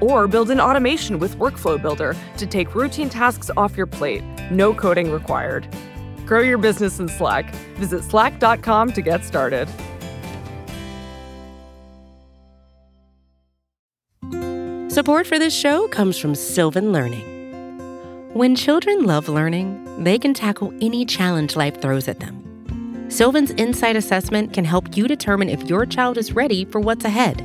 Or build an automation with Workflow Builder to take routine tasks off your plate, no coding required. Grow your business in Slack. Visit slack.com to get started. Support for this show comes from Sylvan Learning. When children love learning, they can tackle any challenge life throws at them. Sylvan's Insight Assessment can help you determine if your child is ready for what's ahead.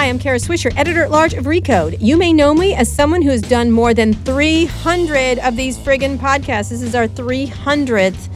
Hi, I'm Kara Swisher, editor at large of Recode. You may know me as someone who's done more than 300 of these friggin' podcasts. This is our 300th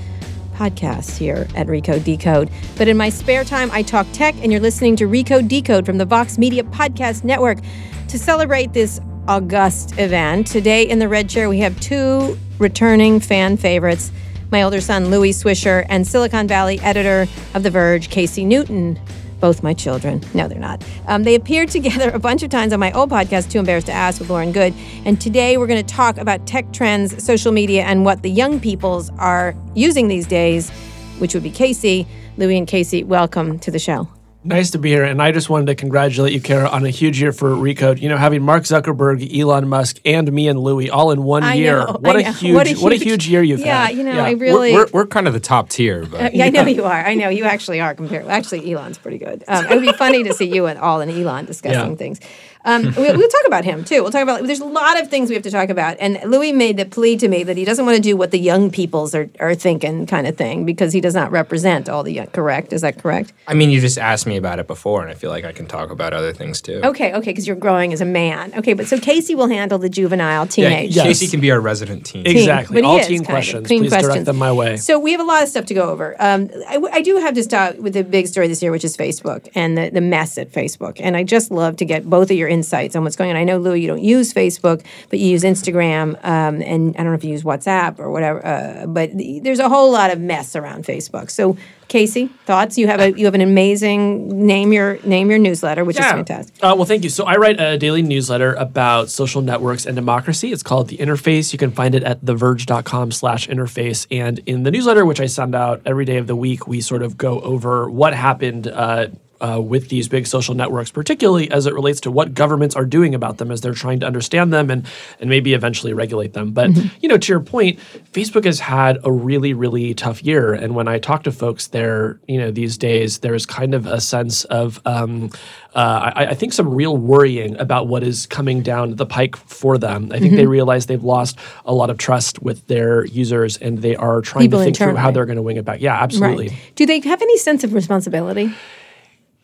podcast here at Recode Decode. But in my spare time, I talk tech, and you're listening to Recode Decode from the Vox Media Podcast Network. To celebrate this august event, today in the red chair, we have two returning fan favorites my older son, Louie Swisher, and Silicon Valley editor of The Verge, Casey Newton both my children. No, they're not. Um, they appeared together a bunch of times on my old podcast, Too Embarrassed to Ask with Lauren Goode. And today we're going to talk about tech trends, social media, and what the young peoples are using these days, which would be Casey. Louie and Casey, welcome to the show. Nice to be here, and I just wanted to congratulate you, Kara, on a huge year for Recode. You know, having Mark Zuckerberg, Elon Musk, and me and Louie all in one I year. know, what, I a know. huge, What a what a huge- huge year you've had. Yeah, had. you know, I really. We're, we're kind of the top tier, but Uh, yeah, I know you are. I know you actually are compared. Actually, Elon's pretty good. Um, it would be funny to see you and all and Elon discussing Yeah. things. Um, we, we'll talk about him too. We'll talk about. There's a lot of things we have to talk about. And Louie made the plea to me that he doesn't want to do what the young peoples are, are thinking, kind of thing, because he does not represent all the young. Correct? Is that correct? I mean, you just asked me about it before, and I feel like I can talk about other things too. Okay, okay, because you're growing as a man. Okay, but so Casey will handle the juvenile Yeah, teenage. Yes. Casey can be our resident teen. teen, Exactly. but he All is teen kind of. questions. Teen Please direct them my way. So we have a lot of stuff to go over. Um, I, I do have to start with the big story this year, which is Facebook and the, the mess at Facebook. And I just love to get both of your insights on what's going on. I know, Louie, you don't use Facebook, but you use Instagram, um, and I don't know if you use WhatsApp or whatever. Uh, but the, there's a whole lot of mess around Facebook. So, Casey, thoughts? You have a you have an amazing name your name your newsletter, which is fantastic. Uh, well, thank you. So I write a daily newsletter about social networks and democracy. It's called The Interface. You can find it at theverge.com slash interface. And in the newsletter, which I send out every day of the week, we sort of go over what happened uh, uh, with these big social networks, particularly as it relates to what governments are doing about them as they're trying to understand them and, and maybe eventually regulate them. But, you know, to your point, Facebook has had a really, really tough year. And when I talk to folks there, you know, these days, there's kind of a sense of, um, uh, I, I think, some real worrying about what is coming down the pike for them. I think they realize they've lost a lot of trust with their users and they are trying People to think through how they're going to wing it back. Yeah, absolutely. Right. Do they have any sense of responsibility?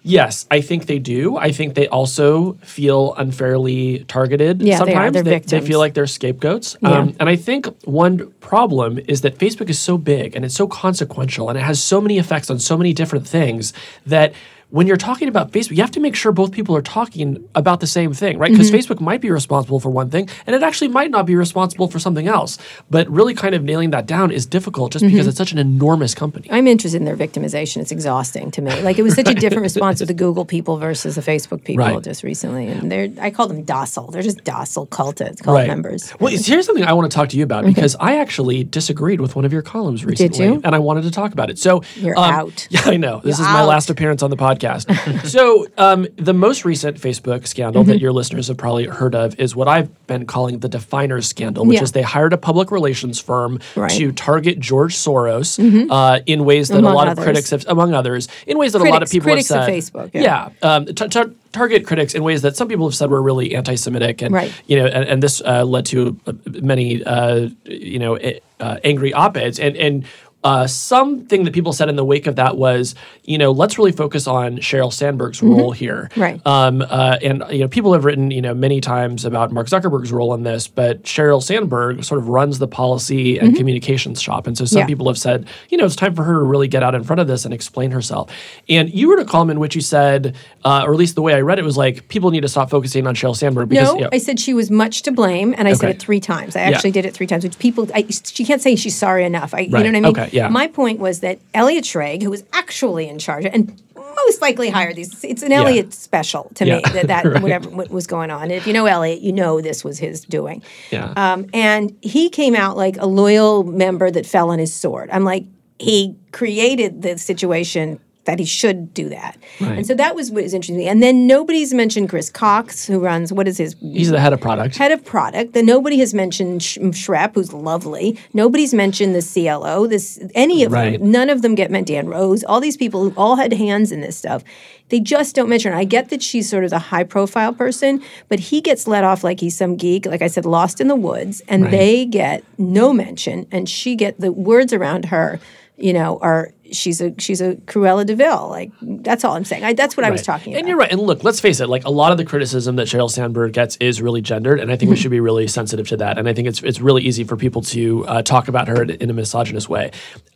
Yes, I think they do. I think they also feel unfairly targeted. Yeah, they are. sometimes They're they, victims. feel like they're scapegoats. Yeah. Um, and I think one problem is that Facebook is so big and it's so consequential and it has so many effects on so many different things that when you're talking about Facebook, you have to make sure both people are talking about the same thing, right? Because Mm-hmm. Facebook might be responsible for one thing and it actually might not be responsible for something else. But really kind of nailing that down is difficult just Mm-hmm. because it's such an enormous company. I'm interested in their victimization. It's exhausting to me. Like it was such a different response with the Google people versus the Facebook people Right. just recently, and they're I call them docile. They're just docile cultists, cult cult members. Well, here's something I want to talk to you about because I actually disagreed with one of your columns recently, and I wanted to talk about it. So You're um, out. Yeah, I know. This You're is my out. last appearance on the podcast. so um, the most recent Facebook scandal Mm-hmm. that your listeners have probably heard of is what I've been calling the Definers scandal, which Yeah. is they hired a public relations firm Right. to target George Soros uh, in ways that Among a lot others. of critics have, among others, in ways that a lot of people critics have said. Facebook, yeah. yeah um, t- t- target critics in ways that some people have said were really anti-Semitic, and Right. you know, and, and this uh, led to uh, many, uh, you know, uh, angry op-eds. And and uh, something that people said in the wake of that was, you know, let's really focus on Sheryl Sandberg's role here. Mm-hmm. Right. Um, uh, and you know, people have written, you know, many times about Mark Zuckerberg's role in this, but Sheryl Sandberg sort of runs the policy and communications shop, and so some Mm-hmm. Yeah. people have said, you know, it's time for her to really get out in front of this and explain herself. And you wrote a column in which you said, uh, or at least the way I read it was like, people need to stop focusing on Sheryl Sandberg because No, yeah, I said she was much to blame, and I said it three times. I actually did it three times, which people, I, she can't say she's sorry enough. I, You know what I mean? Okay, yeah. My point was that Elliot Schrage, who was actually in charge, and most likely hired these, it's an Elliot special to me that, that Right. whatever what was going on. And if you know Elliot, you know this was his doing. Yeah. Um, and he came out like a loyal member that fell on his sword. I'm like, he created the situation that he should do that. And so that was what was interesting. to me. And then nobody's mentioned Chris Cox, who runs what is his he's the head of product. head of product. Then nobody has mentioned Sh- Schrep, who's lovely. Nobody's mentioned the CLO. This any of Right. them. None of them get meant. Dan Rose. All these people who all had hands in this stuff. They just don't mention her. I get that she's sort of the high profile person, but he gets let off like he's some geek, like I said, lost in the woods, and they get no mention, and she get the words around her. You know, are she's a she's a Cruella de Vil. Like that's all I'm saying. I, that's what I was Right. talking And about. you're right. And look, let's face it. Like a lot of the criticism that Sheryl Sandberg gets is really gendered, and I think we Mm-hmm. should be really sensitive to that. And I think it's it's really easy for people to uh, talk about her in, in a misogynist way.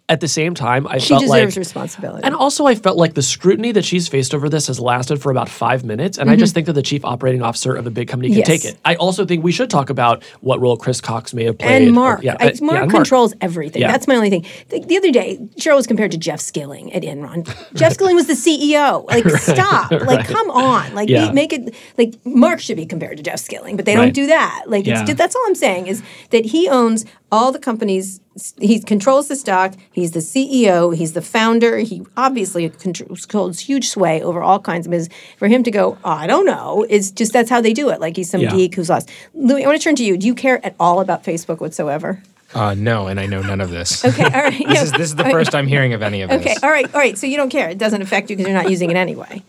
At the same time, I She felt deserves like, responsibility. and also I felt like the scrutiny that she's faced over this has lasted for about five minutes, and I just think that the chief operating officer of a big company can Mm-hmm. Yes. take it. I also think we should talk about what role Chris Cox may have played. and or- Mark. yeah, I- yeah, Mark and controls everything. Yeah. That's my only thing. The, the other day, Sheryl was compared to Jeff Skilling at Enron. Jeff Skilling was the CEO. Like, stop. Like, come on. Like, Yeah. make it like Mark should be compared to Jeff Skilling, but they don't do that. Like, Yeah. it's, that's all I'm saying is that he owns all the companies. He controls the stock. He's the CEO. He's the founder. He obviously controls holds huge sway over all kinds of business. For him to go, oh, I don't know, is just that's how they do it. Like he's some Yeah. geek who's lost. Louie, I want to turn to you. Do you care at all about Facebook whatsoever? Uh, no, and I know none of this. Okay, all right. this is this is the first I'm hearing of any of Okay, this. Okay, all right, all right. So you don't care. It doesn't affect you because you're not using it anyway.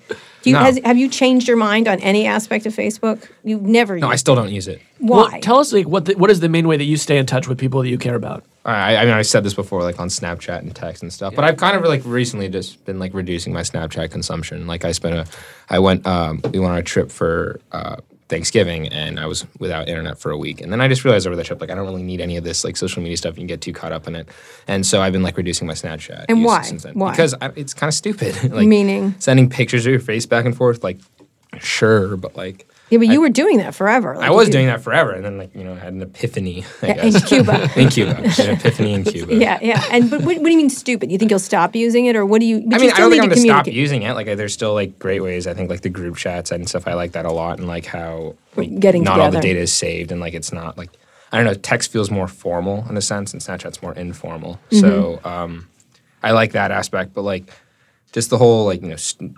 Do you, No. has, have you changed your mind on any aspect of Facebook? You've never No, I used still don't use it. Why? Well, tell us like what the, what is the main way that you stay in touch with people that you care about? I, I mean, I said this before, like on Snapchat and text and stuff. But I've kind of like recently just been like reducing my Snapchat consumption. Like I spent a, I went, um, we went on a trip for uh, Thanksgiving, and I was without internet for a week. And then I just realized over the trip, like I don't really need any of this like social media stuff. You can get too caught up in it. And so I've been like reducing my Snapchat. And why? Since then. Why? Because I, it's kind of stupid. like Meaning? sending pictures of your face back and forth. Like, sure, but like. Yeah, but you were doing that forever. I was doing that forever, and then like you know, I had an epiphany. I Yeah, in. Cuba. in Cuba, an epiphany in Cuba. Yeah, yeah. And but what, what do you mean stupid? You think you'll stop using it, or what do you? I you mean, I don't think I'm gonna stop using it. Like, there's still like great ways. I think like the group chats and stuff. I like that a lot, and like how like, Getting not all the data is saved, and like it's not like I don't know. Text feels more formal in a sense, and Snapchat's more informal. Mm-hmm. So um, I like that aspect, but like just the whole like you know st-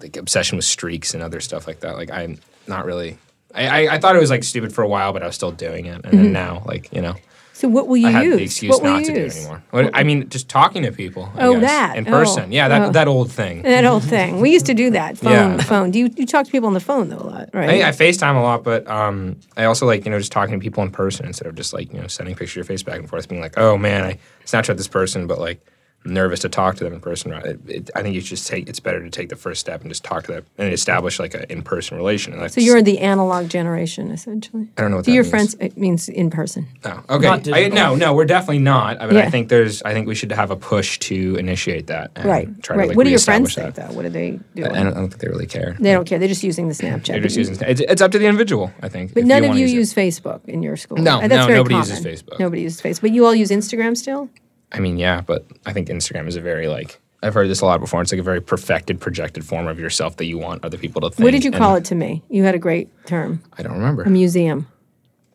like obsession with streaks and other stuff like that. Like I'm not really. I, I, I thought it was like stupid for a while, but I was still doing it, and Mm-hmm. then now like you know. So what will you I have use? the excuse what not to do use? it anymore. What, I mean, just talking to people. I Oh, guess, that. in Oh, person. yeah, that oh. that old thing. That old thing. We used to do that. Phone, Yeah. phone. Do you, you talk to people on the phone though a lot, right? I, I FaceTime a lot, but um, I also like you know just talking to people in person instead of just like you know sending pictures of your face back and forth, being like, oh man, I Snapchat this person, but like nervous to talk to them in person. Right? It, it, I think you just take. It's better to take the first step and just talk to them and establish like an in person relation. And that's, so you're in the analog generation, essentially. I don't know what to that your means. friends, it means in person. Oh, okay. Not I, no, no, we're definitely not. I mean, Yeah. I think there's. I think we should have a push to initiate that. And Right. Try right. To, like, what do your friends reestablish think though? What are they doing? That. I don't, I don't think they really care. they don't care. They're just using the Snapchat. They're just using. It's, it's up to the individual. I think. But if none of wanna you it. use Facebook in your school. No, Uh, that's no, very nobody uses common. Facebook. Nobody uses Facebook. But you all use Instagram still? I mean, yeah, but I think Instagram is a very like I've heard this a lot before. It's like a very perfected, projected form of yourself that you want other people to think. What did you call and it to me? You had a great term. I don't remember. A museum.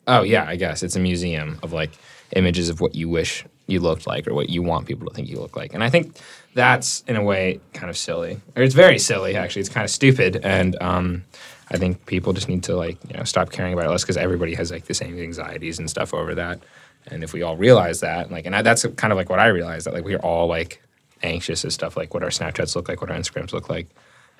oh yeah, I guess it's a museum of like images of what you wish you looked like or what you want people to think you look like. And I think that's in a way kind of silly, or it's very silly actually. It's kind of stupid, and um, I think people just need to like you know stop caring about it less because everybody has like the same anxieties and stuff over that. And if we all realize that, like, and I, that's kind of like what I realized that like we're all like anxious as stuff like what our Snapchats look like, what our Instagrams look like.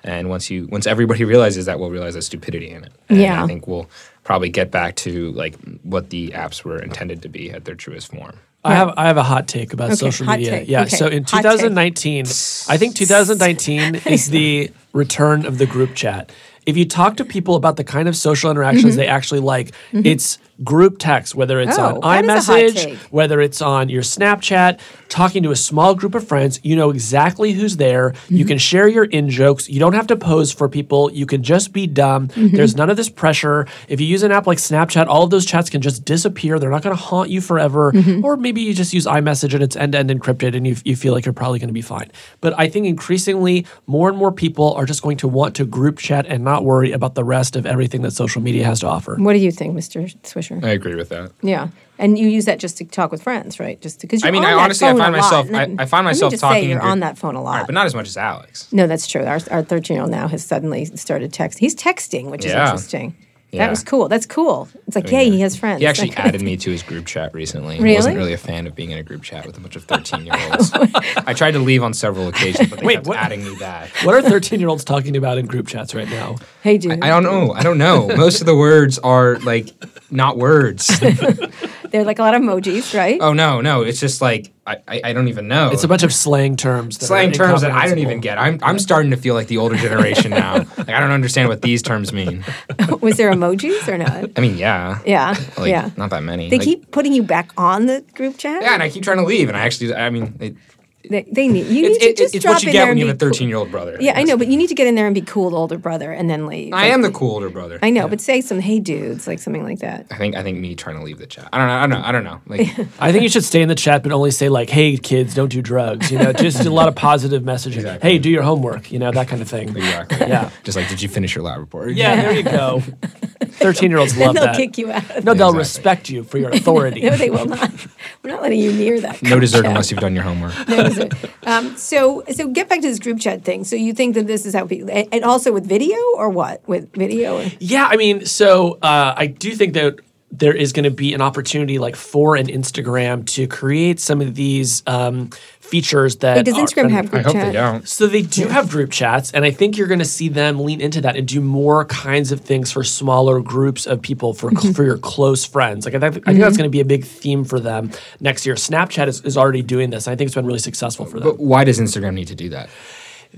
And once you once everybody realizes that, we'll realize the stupidity in it. And Yeah. I think we'll probably get back to like what the apps were intended to be at their truest form. I have I have a hot take about Okay, social media. take. Yeah. Okay, So in hot take. 2019, I think 2019 is the return of the group chat. If you talk to people about the kind of social interactions mm-hmm. they actually like, mm-hmm. it's group text, whether it's. Oh, on that is a hot iMessage, whether it's on your Snapchat, talking to a small group of friends, you know exactly who's there. Mm-hmm. You can share your in jokes. You don't have to pose for people. You can just be dumb. Mm-hmm. There's none of this pressure. If you use an app like Snapchat, all of those chats can just disappear. They're not going to haunt you forever. Mm-hmm. Or maybe you just use iMessage and it's end to end encrypted and you, you feel like you're probably going to be fine. But I think increasingly, more and more people are just going to want to group chat and not worry about the rest of everything that social media has to offer. What do you think, Mr. Swisher? I agree with that. Yeah. And you use that just to talk with friends, right? Just because you I mean, I honestly, I find myself, I, I find myself just talking. Say you're on that phone a lot. Right, but not as much as Alex. no, that's true. Our our 13 year old now has suddenly started text. He's texting, which is Yeah. interesting. That Yeah. was cool. That's cool. It's like, oh, yay, he has friends. He actually Like- added me to his group chat recently. He Really? wasn't really a fan of being in a group chat with a bunch of 13 year olds. I tried to leave on several occasions, but they Wait, kept what? adding me back. What are 13 year olds talking about in group chats right now? Hey, dude. I don't know. I don't know. Most of the words are like not words. They're like a lot of emojis, right? oh no, no. It's just like I, I, I don't even know. It's a bunch of slang terms. That slang terms that I don't even get. I'm I'm starting to feel like the older generation now. Like I don't understand what these terms mean. Was there emojis or not? I mean, yeah. Yeah. Like, yeah. Not that many. They Like, keep putting you back on the group chat. Yeah, and I keep trying to leave, and I actually, I mean, it, They, they need you it's, need to it, just it's drop what you in get there when and you be have a 13 year old brother. Cool. Yeah, I know, but you need to get in there and be cool older brother, and then leave. I am the cool older brother. I know, but say some hey dudes, like something like that. I think I think me trying to leave the chat. I don't know. I don't know. I don't know. Like I think you should stay in the chat, but only say like, "Hey, kids, don't do drugs." You know, just a lot of positive messaging. Exactly. Hey, do your homework. You know, that kind of thing. exactly. Yeah. Just like, did you finish your lab report? Yeah, there you go. Thirteen-year-olds love They'll that. kick you out. No, they'll Exactly. respect you for your authority. No, they will not. We're not letting you near that. No dessert chat. unless you've done your homework. No dessert. Um, so, so get back to this group chat thing. So you think that this is how people, and and also with video or what? With video? Or, Yeah, I mean, so uh, I do think that there is going to be an opportunity, like for an Instagram, to create some of these um, features that. Wait, does are- Instagram have I hope chat? they don't. So they do have group chats, and I think you're going to see them lean into that and do more kinds of things for smaller groups of people for Mm-hmm. for your close friends. Like I, th- I think that's going to be a big theme for them next year. Snapchat is, is already doing this. And I think it's been really successful for them. But why does Instagram need to do that?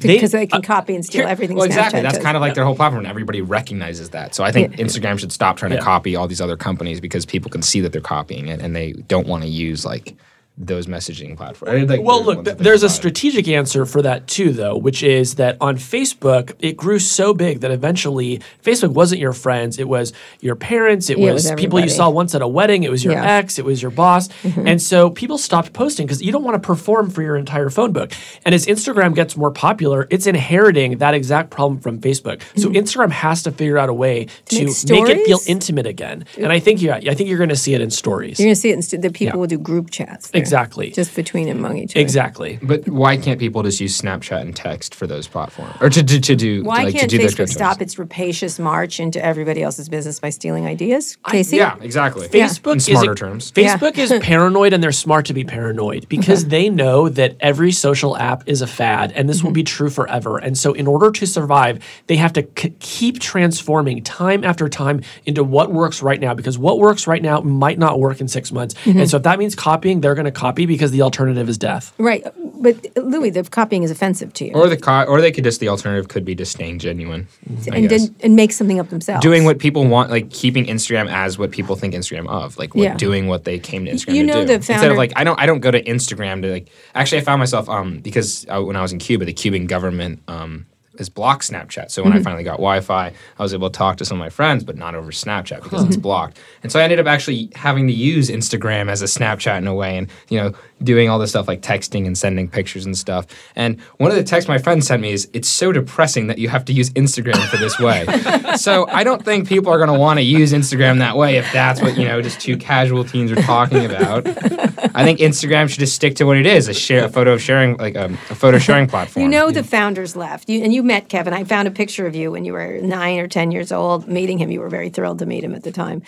Because they can copy and steal Here- everything. Well, exactly. That's does. kind of like their whole platform. Everybody recognizes that. So I think Instagram should stop trying to copy all these other companies because people can see that they're copying it and they don't want to use like those messaging platforms. I mean, like, Well, look, th- there's a provide. strategic answer for that too, though, which is that on Facebook, it grew so big that eventually Facebook wasn't your friends. It was your parents. It Yeah, it was, was people you saw once at a wedding. It was your Yeah. Mm-hmm. ex. It was your boss. And so people stopped posting because you don't want to perform for your entire phone book. And as Instagram gets more popular, it's inheriting that exact problem from Facebook. So Instagram has to figure out a way to, make make it feel intimate again. And I think yeah, I think you're going to see it in stories. You're going to see it instead. The people Yeah. will do group chats. there, Exactly. Just between and among each other. Exactly. But why can't people just use Snapchat and text for those platforms or to, to, to do? Why like, can't to do Facebook script stop its rapacious march into everybody else's business by stealing ideas? Casey? Yeah, exactly. Facebook In is smarter a- terms. Yeah. Facebook is paranoid and they're smart to be paranoid because they know that every social app is a fad and this will be mm-hmm. true forever. And so, in order to survive, they have to c- keep transforming time after time into what works right now because what works right now might not work in six months. Mm-hmm. And so, if that means copying, they're going to copy because the alternative is death. Right. But Louie, the copying is offensive to you. Or the co- or they could just the alternative could be just staying genuine. I and, guess. then, and make something up themselves. doing what people want, like keeping Instagram as what people think Instagram of, like what, Yeah. doing what they came to Instagram You to know do. the Instead founder- of like, I don't, I don't go to Instagram to like. Actually, I found myself um because uh, when I was in Cuba, the Cuban government um has blocked Snapchat. So when I finally got Wi-Fi, I was able to talk to some of my friends, but not over Snapchat because it's blocked. And so I ended up actually having to use Instagram as a Snapchat in a way, and you know, doing all this stuff like texting and sending pictures and stuff. And one of the texts my friend sent me is, "It's so depressing that you have to use Instagram for this way." so I don't think people are going to want to use Instagram that way if that's what you know, just two casual teens are talking about. I think Instagram should just stick to what it is: a share, a photo of sharing, like um, a photo sharing platform. You know the founders left, you, and you met Kevin. I found a picture of you when you were nine or ten years old, meeting him. You were very thrilled to meet him at the time.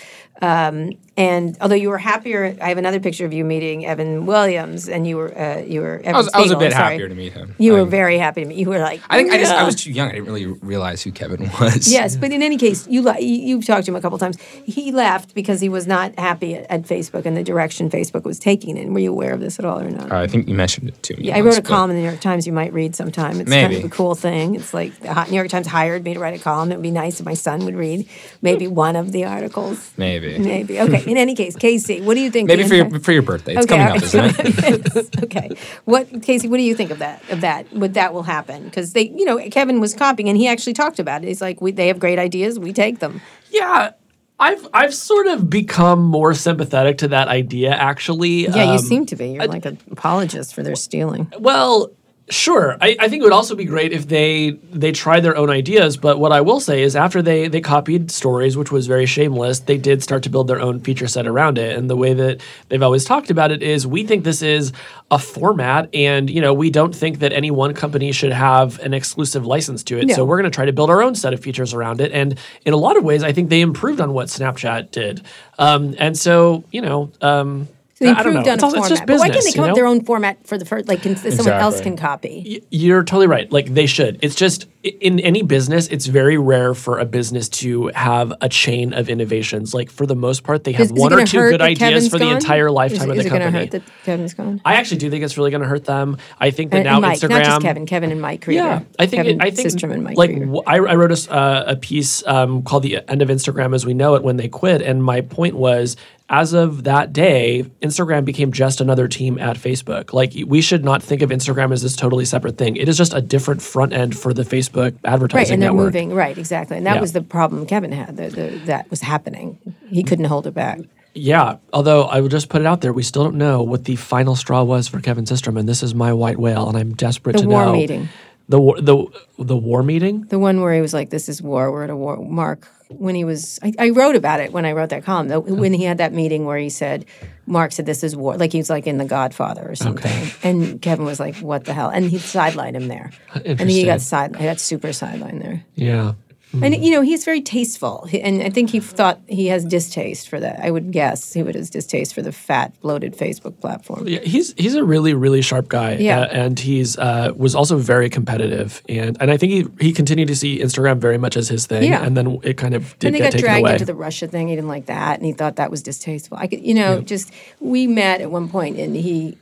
Um, and although you were happier, I have another picture of you meeting Evan Williams, and you were uh, you were. Evan I was, I was a bit happier to meet him. You were I- very happy to meet. You were like, I think I just I was too young. I didn't really realize who Kevin was. Yes, but in any case, you you- you've talked to him a couple times. He left because he was not happy at, at Facebook and the direction Facebook was taking it. Were you aware of this at all or not? Uh, I think you mentioned it to me. Yeah, I wrote a column in the New York Times. You might read sometime. It's kind of Maybe. a cool thing. It's like the Hot- New York Times hired me to write a column. It would be nice if my son would read maybe one of the articles. Maybe. Maybe. Okay. In any case, Casey, what do you think? Maybe the for your for your birthday. It's Okay, coming all up, isn't it? okay. What Casey? What do you think of that? Of that? What that will happen? Because they, you know, Kevin was copying, and he actually talked about it. He's like, we, they have great ideas. We take them. Yeah. I've I've sort of become more sympathetic to that idea actually. Yeah, you Um, seem to be. You're like an apologist for their stealing. Well, sure. I, I think it would also be great if they they tried their own ideas. But what I will say is, after they they copied stories, which was very shameless, they did start to build their own feature set around it. And the way that they've always talked about it is, we think this is a format, and you know, we don't think that any one company should have an exclusive license to it. So we're going to try to build our own set of features around it. And in a lot of ways, I think they improved on what Snapchat did. Um, and so, you know. Um, So they I- I don't improved know. on It's a all- it's format. just but why can't they come you up with their own format for the first? Like, can, someone else can copy. You're totally right. Like they should. It's just in any business, it's very rare for a business to have a chain of innovations. Like for the most part, they have Is, is one or two good ideas Kevin's for the entire lifetime is, of is the it gonna company. hurt that Kevin's gone? I actually do think it's really going to hurt them. I think that and, now and Mike, Instagram, not just Kevin, Kevin and Mike Krieger. yeah, I think Kevin it, I think Systrom and Mike like Krieger. w- I, I wrote a, s- uh, a piece um, called "The End of Instagram as We Know It" when they quit, and my point was, as of that day, Instagram became just another team at Facebook. Like we should not think of Instagram as this totally separate thing. It is just a different front end for the Facebook advertising Right, and they're network. moving. Right, exactly, and that Yeah. was the problem Kevin had. The, the, that was happening. He couldn't hold it back. Yeah, although I will just put it out there, we still don't know what the final straw was for Kevin Systrom, and this is my white whale, and I'm desperate The to war know. meeting. The war, the the war meeting. The one where he was like, "This is war. We're at a war." Mark, when he was, I, I wrote about it when I wrote that column. though, When he had that meeting where he said, "Mark said this is war," like he was like in The Godfather or something, and Kevin was like, "What the hell?" And he sidelined him there, and he got side, he got super sidelined there. Yeah. And you know he's very tasteful, and I think he thought he has distaste for that. I would guess he would have distaste for the fat, bloated Facebook platform. Yeah, he's he's a really really sharp guy. Yeah. uh, and he's uh, was also very competitive, and and I think he he continued to see Instagram very much as his thing. Yeah. And then it kind of did and they get got taken dragged away. into the Russia thing. He didn't like that, and he thought that was distasteful. I could, you know, just we met at one point, and he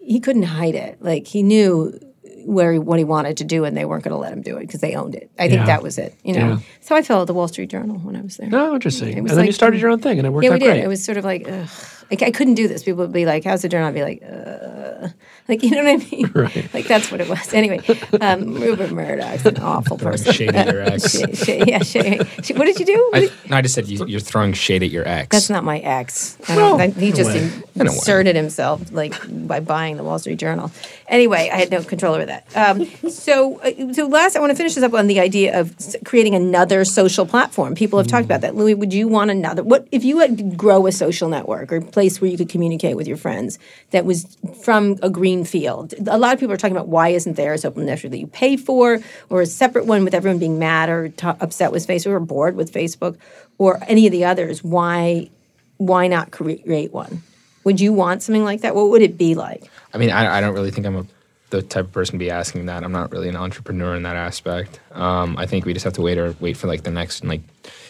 he couldn't hide it. Like he knew where he, what he wanted to do, and they weren't going to let him do it because they owned it. I think Yeah. that was it. You know, Yeah. so I felt at the Wall Street Journal when I was there. oh, interesting. It And was then you started mm. your own thing, and it worked Yeah, we did. great. It was sort of like, ugh. Like, I couldn't do this. People would be like, "How's the journal?" I'd be like, uh, like you know what I mean? Right. Like that's what it was. Anyway, um, Rupert Murdoch's an awful person. shade at your ex. Sh- sh- yeah, shade. Sh- What did you do? I, no, I just said you, you're throwing shade at your ex. That's not my ex. I don't, that- he just way. In a way. inserted himself like by buying the Wall Street Journal. Anyway, I had no control over that. Um, so, uh, so last, I want to finish this up on the idea of s- creating another social platform. People have talked about that. Louie, would you want another? What if you had grow a social network or a place where you could communicate with your friends that was from a green field? A lot of people are talking about why isn't there a social network that you pay for, or a separate one with everyone being mad or t- upset with Facebook or bored with Facebook, or any of the others. Why? why not create one? Would you want something like that? What would it be like? I mean, I, I don't really think I'm a, the type of person to be asking that. I'm not really an entrepreneur in that aspect. Um, I think we just have to wait or wait for like the next like,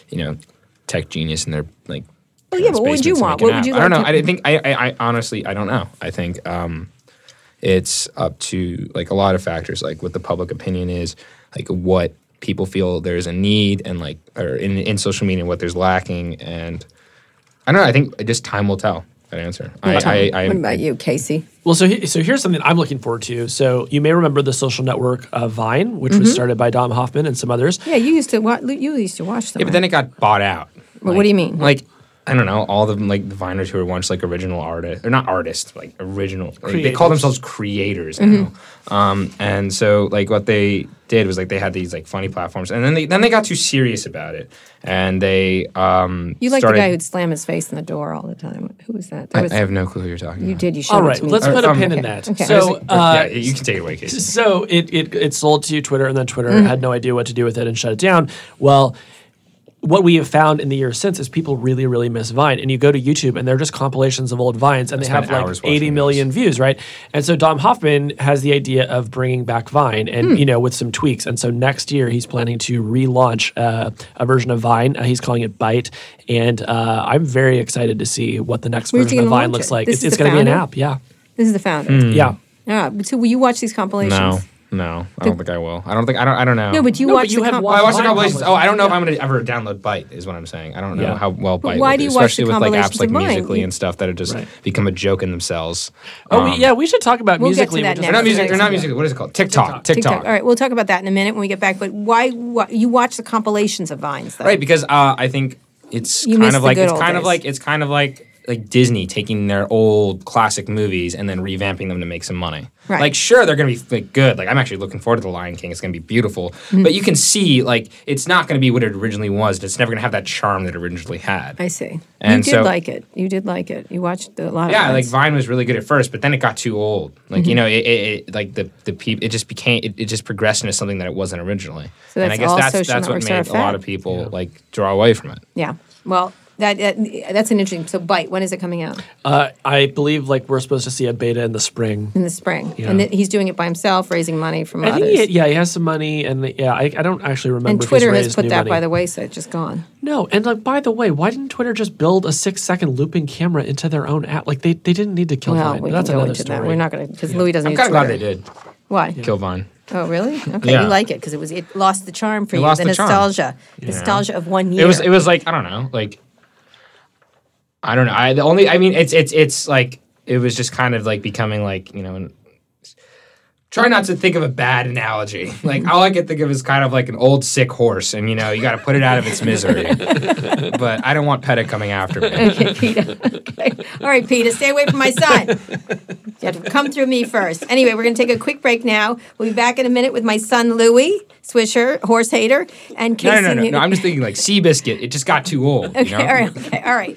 you know, tech genius in their like. Oh, yeah, but what would you want? make an What would you app. I don't know. like I think. I, I, I honestly, I don't know. I think um, it's up to like a lot of factors, like what the public opinion is, like what people feel there's a need, and like or in in social media what there's lacking, and I don't know. I think just time will tell. That answer. I, I, I, what about you, Casey? Well, so he, so here's something I'm looking forward to. So you may remember the social network uh, Vine, which Mm-hmm. was started by Dom Hofmann and some others. Yeah, you used to wa- you used to watch them. Yeah, but then it got bought out. Well, what do you mean? Like I don't know, all the like the Viners who were once like original artists, or not artists, like original. Like, they call themselves creators Mm-hmm. now. Um, and so like what they did was like they had these like funny platforms, and then they then they got too serious about it, and they um. you like started, the guy who'd slam his face in the door all the time. Who was that? That I, was, I have no clue who you're talking you about. did. You showed All it to me. let's put a Um, pin in that. okay. So uh, yeah, you can take it away, Casey. So it, it it sold to Twitter, and then Twitter Mm-hmm. had no idea what to do with it and shut it down. Well, what we have found in the years since is people really, really miss Vine. And you go to YouTube and they're just compilations of old Vines and they have like hours 80 views, right? And so Dom Hofmann has the idea of bringing back Vine and, Hmm. you know, with some tweaks. And so next year he's planning to relaunch uh, a version of Vine. Uh, he's calling it Byte. And uh, I'm very excited to see what the next Where's he version of Vine looks it? like. This it's is it's the going to be an app. Yeah. This is the founder. Hmm. Yeah. Yeah. So will you watch these compilations? No, no, I don't think I will. I don't think I don't. I don't know. No, but you No, but watch you the had comp- Well, I watch the Vine compilations. Oh, I don't know if I'm going to ever download Byte. Is what I'm saying. I don't know Yeah. how well Byte. why will do you do, watch the especially with like apps like? Musical.ly and stuff that have just Right. become a joke in themselves. Oh, Um, we, yeah, we should talk about We'll get to musically. that next. They're not music. Next. They're not music. What is it called? TikTok. TikTok. TikTok. All right, we'll talk about that in a minute when we get back. But why, why you watch the compilations of Vines? Though? Right, because uh, I think it's You kind of like it's old kind of like it's kind of like like Disney taking their old classic movies and then revamping them to make some money. Right. Like sure they're going to be like, good. Like I'm actually looking forward to The Lion King. It's going to be beautiful. Mm-hmm. But you can see like it's not going to be what it originally was. and It's never going to have that charm that it originally had. I see. And you did so- like it. You did like it. You watched a lot of yeah, like Vine was really good at first, but then it got too old. Like Mm-hmm. you know, it, it, it like the the peop, it just became it, it just progressed into something that it wasn't originally. So and I guess all that's social that's what networks made a a lot of people like draw away from it. yeah. Well, that, that that's an interesting. So, Byte. When is it coming out? Uh, I believe like we're supposed to see a beta in the spring. In the spring. Yeah. And th- he's doing it by himself, raising money from I others. think he, yeah, he has some money, and the, yeah, I, I don't actually remember. and if he's Twitter has put that money. by the wayside, so it's just gone. No, and like by the way, why didn't Twitter just build a six-second looping camera into their own app? Like they, they didn't need to kill Well, Vine. we that's can go another into story. that. We're not going to because Louie doesn't. I'm kind of glad they did Why? kill Vine. Oh, really? Okay, Yeah. you like it because it was it lost the charm for It you. lost the the charm. nostalgia, nostalgia of one year. It was it was like I don't know, like I don't know. I the only I mean it's it's it's like it was just kind of like becoming like you know. Try not to think of a bad analogy. Like all I can think of is kind of like an old sick horse, and you know you got to put it out of its misery. but I don't want PETA coming after me. Okay, Peter. Okay. All right, Peter, stay away from my son. You have to come through me first. Anyway, we're going to take a quick break now. We'll be back in a minute with my son Louie Swisher, horse hater, and Casey. No, no, no, no, no. I'm just thinking like Seabiscuit. It just got too old. Okay, you know? all right, okay, all right.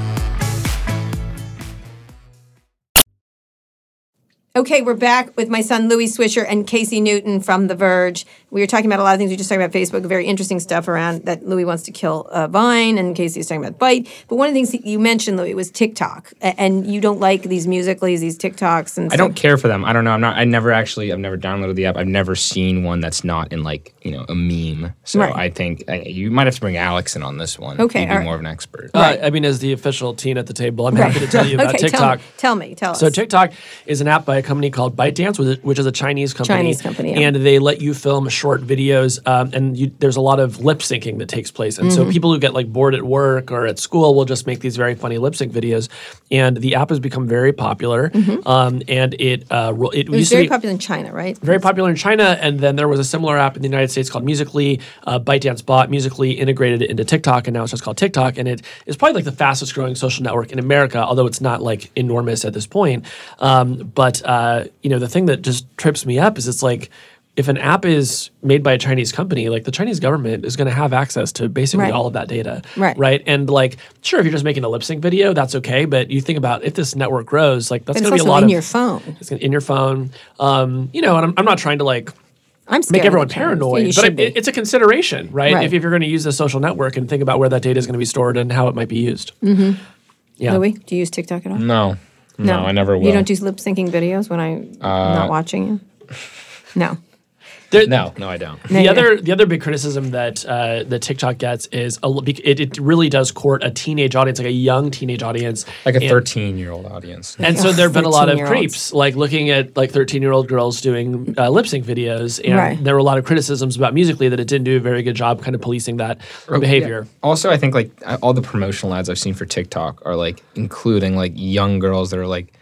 Okay, we're back with my son Louie Swisher and Casey Newton from The Verge. We were talking about a lot of things. We just talked about Facebook, very interesting stuff around that Louie wants to kill uh, Vine, and Casey's talking about Byte. But one of the things that you mentioned, Louie, was TikTok, A- and you don't like these musicallys, these TikToks, and I don't care for them. I don't know. I'm not. I never actually. I've never downloaded the app. I've never seen one that's not in like you know a meme. So Right. I think uh, you might have to bring Alex in on this one. Okay, He'd be all right. more of an expert. Uh, I mean, as the official teen at the table, I'm happy to tell you about okay, TikTok. Tell me, tell me, tell us. So TikTok is an app by a company called ByteDance, which- which is a Chinese company. Chinese company, yeah. and they let you film short videos, um, and you, there's a lot of lip syncing that takes place. And Mm-hmm. so people who get like bored at work or at school will just make these very funny lip sync videos. And the app has become very popular. Um, and it uh, it, Mm-hmm. it was used to very popular in China, right? very popular in China, and then there was a similar app in the United States called Musical.ly. Uh, ByteDance bought Musical.ly, integrated it into TikTok, and now it's just called TikTok. And it is probably like the fastest growing social network in America, although it's not like enormous at this point. Um, but uh, you know, the thing that just trips me up is it's like. If an app is made by a Chinese company, like the Chinese government is going to have access to basically Right. all of that data, Right. Right, and like, sure, if you're just making a lip sync video, that's okay. But you think about if this network grows, like that's going to be a also lot in of your phone. it's gonna, in your phone. Um, you know, and I'm, I'm not trying to like I'm make everyone paranoid, You but should it, it's a consideration, right? Right. If, if you're going to use a social network and think about where that data is going to be stored and how it might be used. Mm-hmm. Yeah. Louie, do you use TikTok at all? no, no, I never will. You don't do lip syncing videos when I'm Uh, not watching you? No. There- no, no, I don't. The Yeah. other the other big criticism that uh, that TikTok gets is a, it, it really does court a teenage audience, like a young teenage audience, Like a 13 year old audience. And so there have been a lot of creeps, like looking at like 13 year old girls doing uh, lip sync videos. And Right. there were a lot of criticisms about Musical.ly that it didn't do a very good job kind of policing that behavior. Also, I think like uh, all the promotional ads I've seen for TikTok are like including like young girls that are like, "I-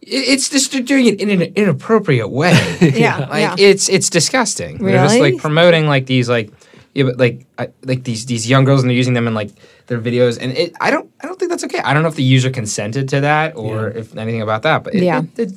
it's just they're doing it in an inappropriate way. Yeah, like yeah. it's it's disgusting. Really? They're just like promoting like these like yeah, but like I, like these these young girls and they're using them in like their videos and it I don't I don't think that's okay. I don't know if the user consented to that or if anything about that, but it, Yeah. it, it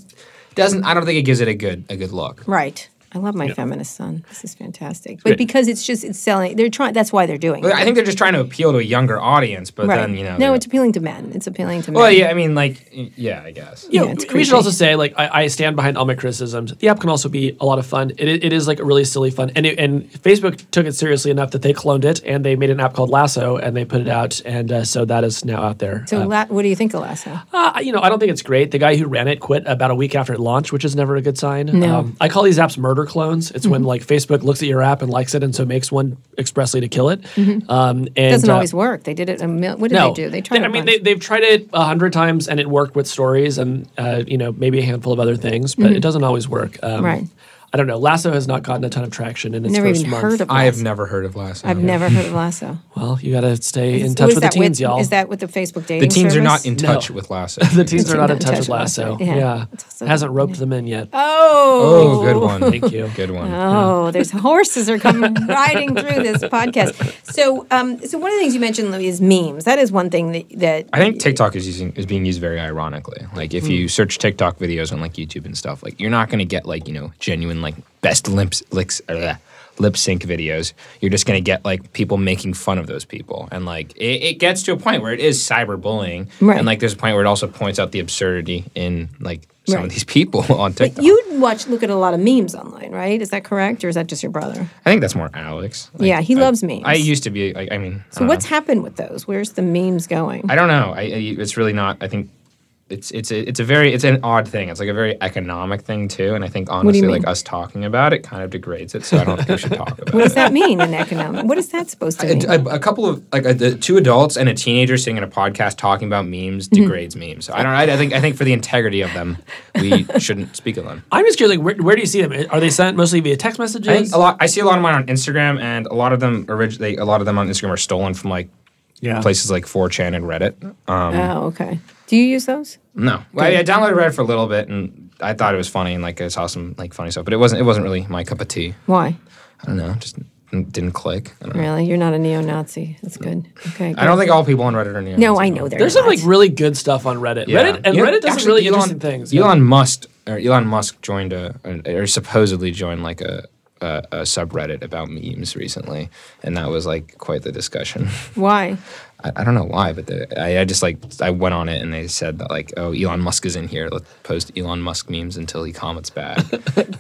doesn't. I don't think it gives it a good a good look. Right. I love my feminist son. This is fantastic. But because it's just it's selling they're trying that's why they're doing But it. I think they're just trying to appeal to a younger audience, but right. then you know no, it's appealing to men. It's appealing to men. well yeah I mean like yeah I guess You know, Yeah, it's we creepy. should also say, like, I, I stand behind all my criticisms. The app can also be a lot of fun. It, it is like a really silly fun, and it, and Facebook took it seriously enough that they cloned it and they made an app called Lasso and they put it out, and uh, so that is now out there. So Uh, la- what do you think of Lasso? Uh, you know, I don't think it's great. The guy who ran it quit about a week after it launched, which is never a good sign. No. Um, I call these apps murder clones. It's when like Facebook looks at your app and likes it, and so makes one expressly to kill it. Um, and Mm-hmm. Doesn't uh, always work. They did it a mil- what did no, they do? They tried I mean, bunch. they, they've tried it a hundred times, and it worked with stories, and uh, you know maybe a handful of other things, but it doesn't always work. Um, Mm-hmm. Right. I don't know. Lasso has not gotten a ton of traction in its never first even month. heard of I have never heard of Lasso. I've never heard of Lasso. Well, you got to stay in touch with the that teens, y'all. Is that with the Facebook dating the teens are not service? in No. touch with Lasso. the teens are not in Not touch with Lasso. Yeah. Yeah, It's hasn't roped them in yet. Oh, oh, good one. Thank you. Good one. Oh, there's horses are coming riding through this podcast. So, um, so one of the things you mentioned Louie, is memes. That is one thing that that I think TikTok is using is being used very ironically. Like if Hmm. you search TikTok videos on like YouTube and stuff, like you're not going to get like you know like best lip licks, uh, lip sync videos. You're just going to get like people making fun of those people, and like it, it gets to a point where it is cyberbullying, Right. and like there's a point where it also points out the absurdity in like some Right. of these people on TikTok. you watch look at a lot of memes online, right? Is that correct, or is that just your brother? I think that's more Alex. Like, Yeah, he I- loves memes. I used to be. Like, I mean, I So don't what's know. happened with those? Where's the memes going? I don't know. I, I it's really not. I think it's it's a, it's a very it's an odd thing. It's like a very economic thing too. And I think honestly, like us talking about it kind of degrades it. So I don't think we should talk about it. what does that mean in economic? What is that supposed to mean? A, a- a couple of like a, the two adults and a teenager sitting in a podcast talking about memes Mm-hmm. degrades memes. So I don't. I, I think I think for the integrity of them, we shouldn't speak of them. I'm just curious, like, where, where do you see them? Are they sent mostly via text messages? I think a lot. I see a lot of mine on Instagram, and a lot of them originally. A lot of them on Instagram are stolen from like yeah. places like 4chan and Reddit. Um, oh, okay. Do you use those? No, well, I, I downloaded Reddit for a little bit, and I thought it was funny, and like I saw some like funny stuff, but it wasn't. It wasn't really my cup of tea. Why? I don't know, just didn't click. I don't, know. Really? You're not a neo-Nazi. That's good. Okay. I don't think all people on Reddit are neo. No, I know they're There's some like really good stuff on Reddit. Reddit and You know, Reddit does really Elon, interesting things. Elon Musk or Elon Musk joined a or supposedly joined like a. A, a subreddit about memes recently, and that was like quite the discussion. Why? I, I don't know why, but the, I, I just like I went on it and they said that like, oh, Elon Musk is in here. Let's post Elon Musk memes until he comments back.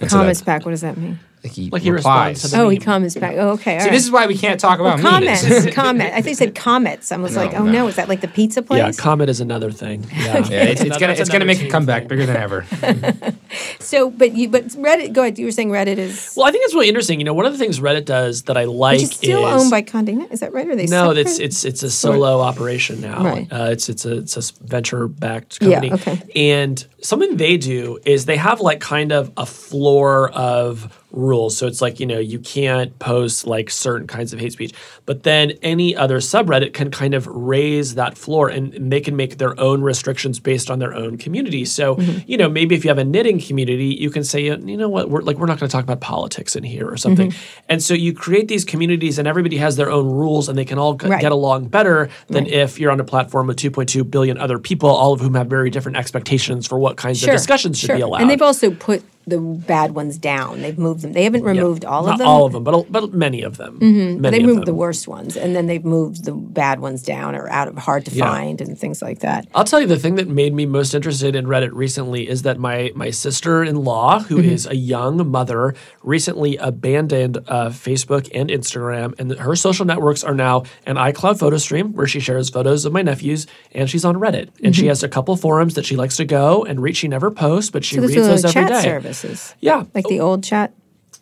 And so Comments that- back. What does that mean? Like he, Like he replies. responds to the Oh, he meme. comments back. Oh, okay. all See, right. this is why we can't talk about comments. memes. comment. I think you said comets. I was No, like, oh no. no, is that like the pizza place? Yeah, Comet is another thing. Yeah, Yeah, it's, it's gonna it's gonna make a comeback thing. bigger than ever. So, but you, but Reddit. Go ahead. You were saying Reddit is, Well, I think it's really interesting. You know, one of the things Reddit does that I like which is still is owned by Condé Nast. Is that right? Or are they no, separate? it's it's it's a solo operation now. Right. Uh, it's it's a it's a venture backed company. Yeah, company. okay. And something they do is they have like kind of a floor of rules. So it's like you know you can't post like certain kinds of hate speech, but then any other subreddit can kind of raise that floor and, and they can make their own restrictions based on their own community. So Mm-hmm. you know maybe if you have a knitting community, you can say you know what we're like we're not going to talk about politics in here or something. Mm-hmm. And so you create these communities and everybody has their own rules and they can all Right. get along better than if you're on a platform with 2.2 billion other people, all of whom have very different expectations for what kinds Sure, of discussions should sure. be allowed. And they've also put the bad ones down. They've moved them. They haven't removed all of them. Not all of them, but, but many of them. Many they moved the worst ones, and then they've moved the bad ones down or out of hard to Yeah. find and things like that. I'll tell you the thing that made me most interested in Reddit recently is that my my sister-in-law, who is Mm-hmm. a young mother, recently abandoned uh, Facebook and Instagram, and her social networks are now an iCloud photo stream where she shares photos of my nephews, and she's on Reddit, and she has a couple forums that she likes to go and read. She never posts, but she Mm-hmm. So reads those every day. are every chat day. Services, Yeah, like the old chat.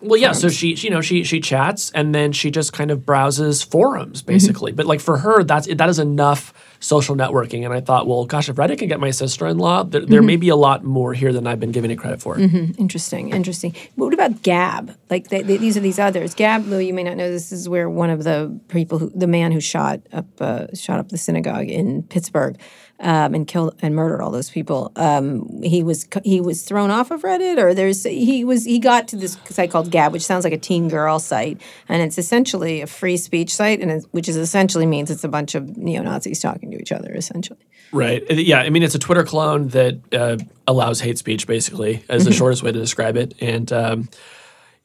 Well, yeah. So she, she, you know, she she chats and then she just kind of browses forums, Mm-hmm. basically. But like for her, that's that is enough social networking. And I thought, well, gosh, if Reddit can get my sister-in-law, there, Mm-hmm. there may be a lot more here than I've been giving it credit for. Interesting, interesting. What about Gab? Like they, they, these are these others. Gab, Lou, you may not know this is where one of the people, who, the man who shot up uh, shot up the synagogue in Pittsburgh, um, and killed and murdered all those people. Um, he was he was thrown off of Reddit, or there's he was he got to this site called Gab, which sounds like a teen girl site, and it's essentially a free speech site, and which is essentially means it's a bunch of neo Nazis talking to each other, essentially. Right. Uh, Yeah. I mean, it's a Twitter clone that uh, allows hate speech, basically, as Mm-hmm. the shortest way to describe it. And um,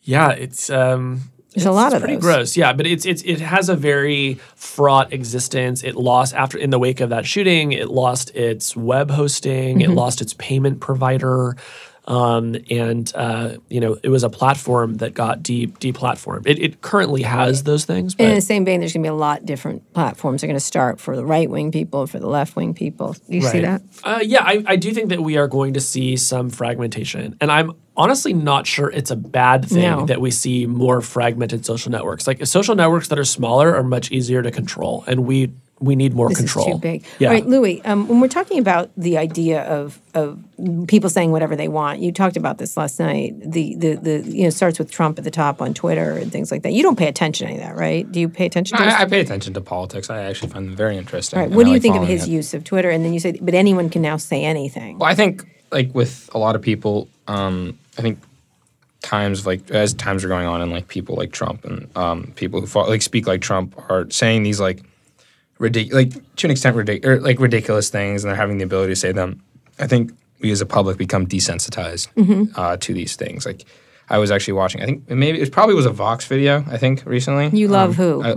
yeah, it's um, There's a lot it's of pretty those. gross. Yeah, but it's it's it has a very fraught existence. It lost after in the wake of that shooting. It lost its web hosting. Mm-hmm. It lost its payment provider. Um, and uh, you know it was a platform that got de deplatformed. It, it currently has those things, but in the same vein, there's going to be a lot different platforms are going to start for the right wing people, for the left wing people. Do you see that? Uh, yeah, I, I do think that we are going to see some fragmentation. And I'm honestly not sure it's a bad thing No. that we see more fragmented social networks. Like social networks that are smaller are much easier to control. And we we need more This control. is too big. Yeah. All right, Louie, um, when we're talking about the idea of, of people saying whatever they want, you talked about this last night. The, the, the you know, starts with Trump at the top on Twitter and things like that. You don't pay attention to any of that, right? Do you pay attention to this? I, I pay attention to politics. I actually find them very interesting. All right, and what I do you like think of his it. use of Twitter? And then you say, but anyone can now say anything. Well, I think like with a lot of people, um, I think times like as times are going on, and like people like Trump and um, people who fought, like speak like Trump are saying these like ridiculous, like to an extent ridiculous, like ridiculous things, and they're having the ability to say them. I think we as a public become desensitized Mm-hmm. uh, to these things. Like I was actually watching. I think maybe it probably was a Vox video. I think recently. You love Um, who? I,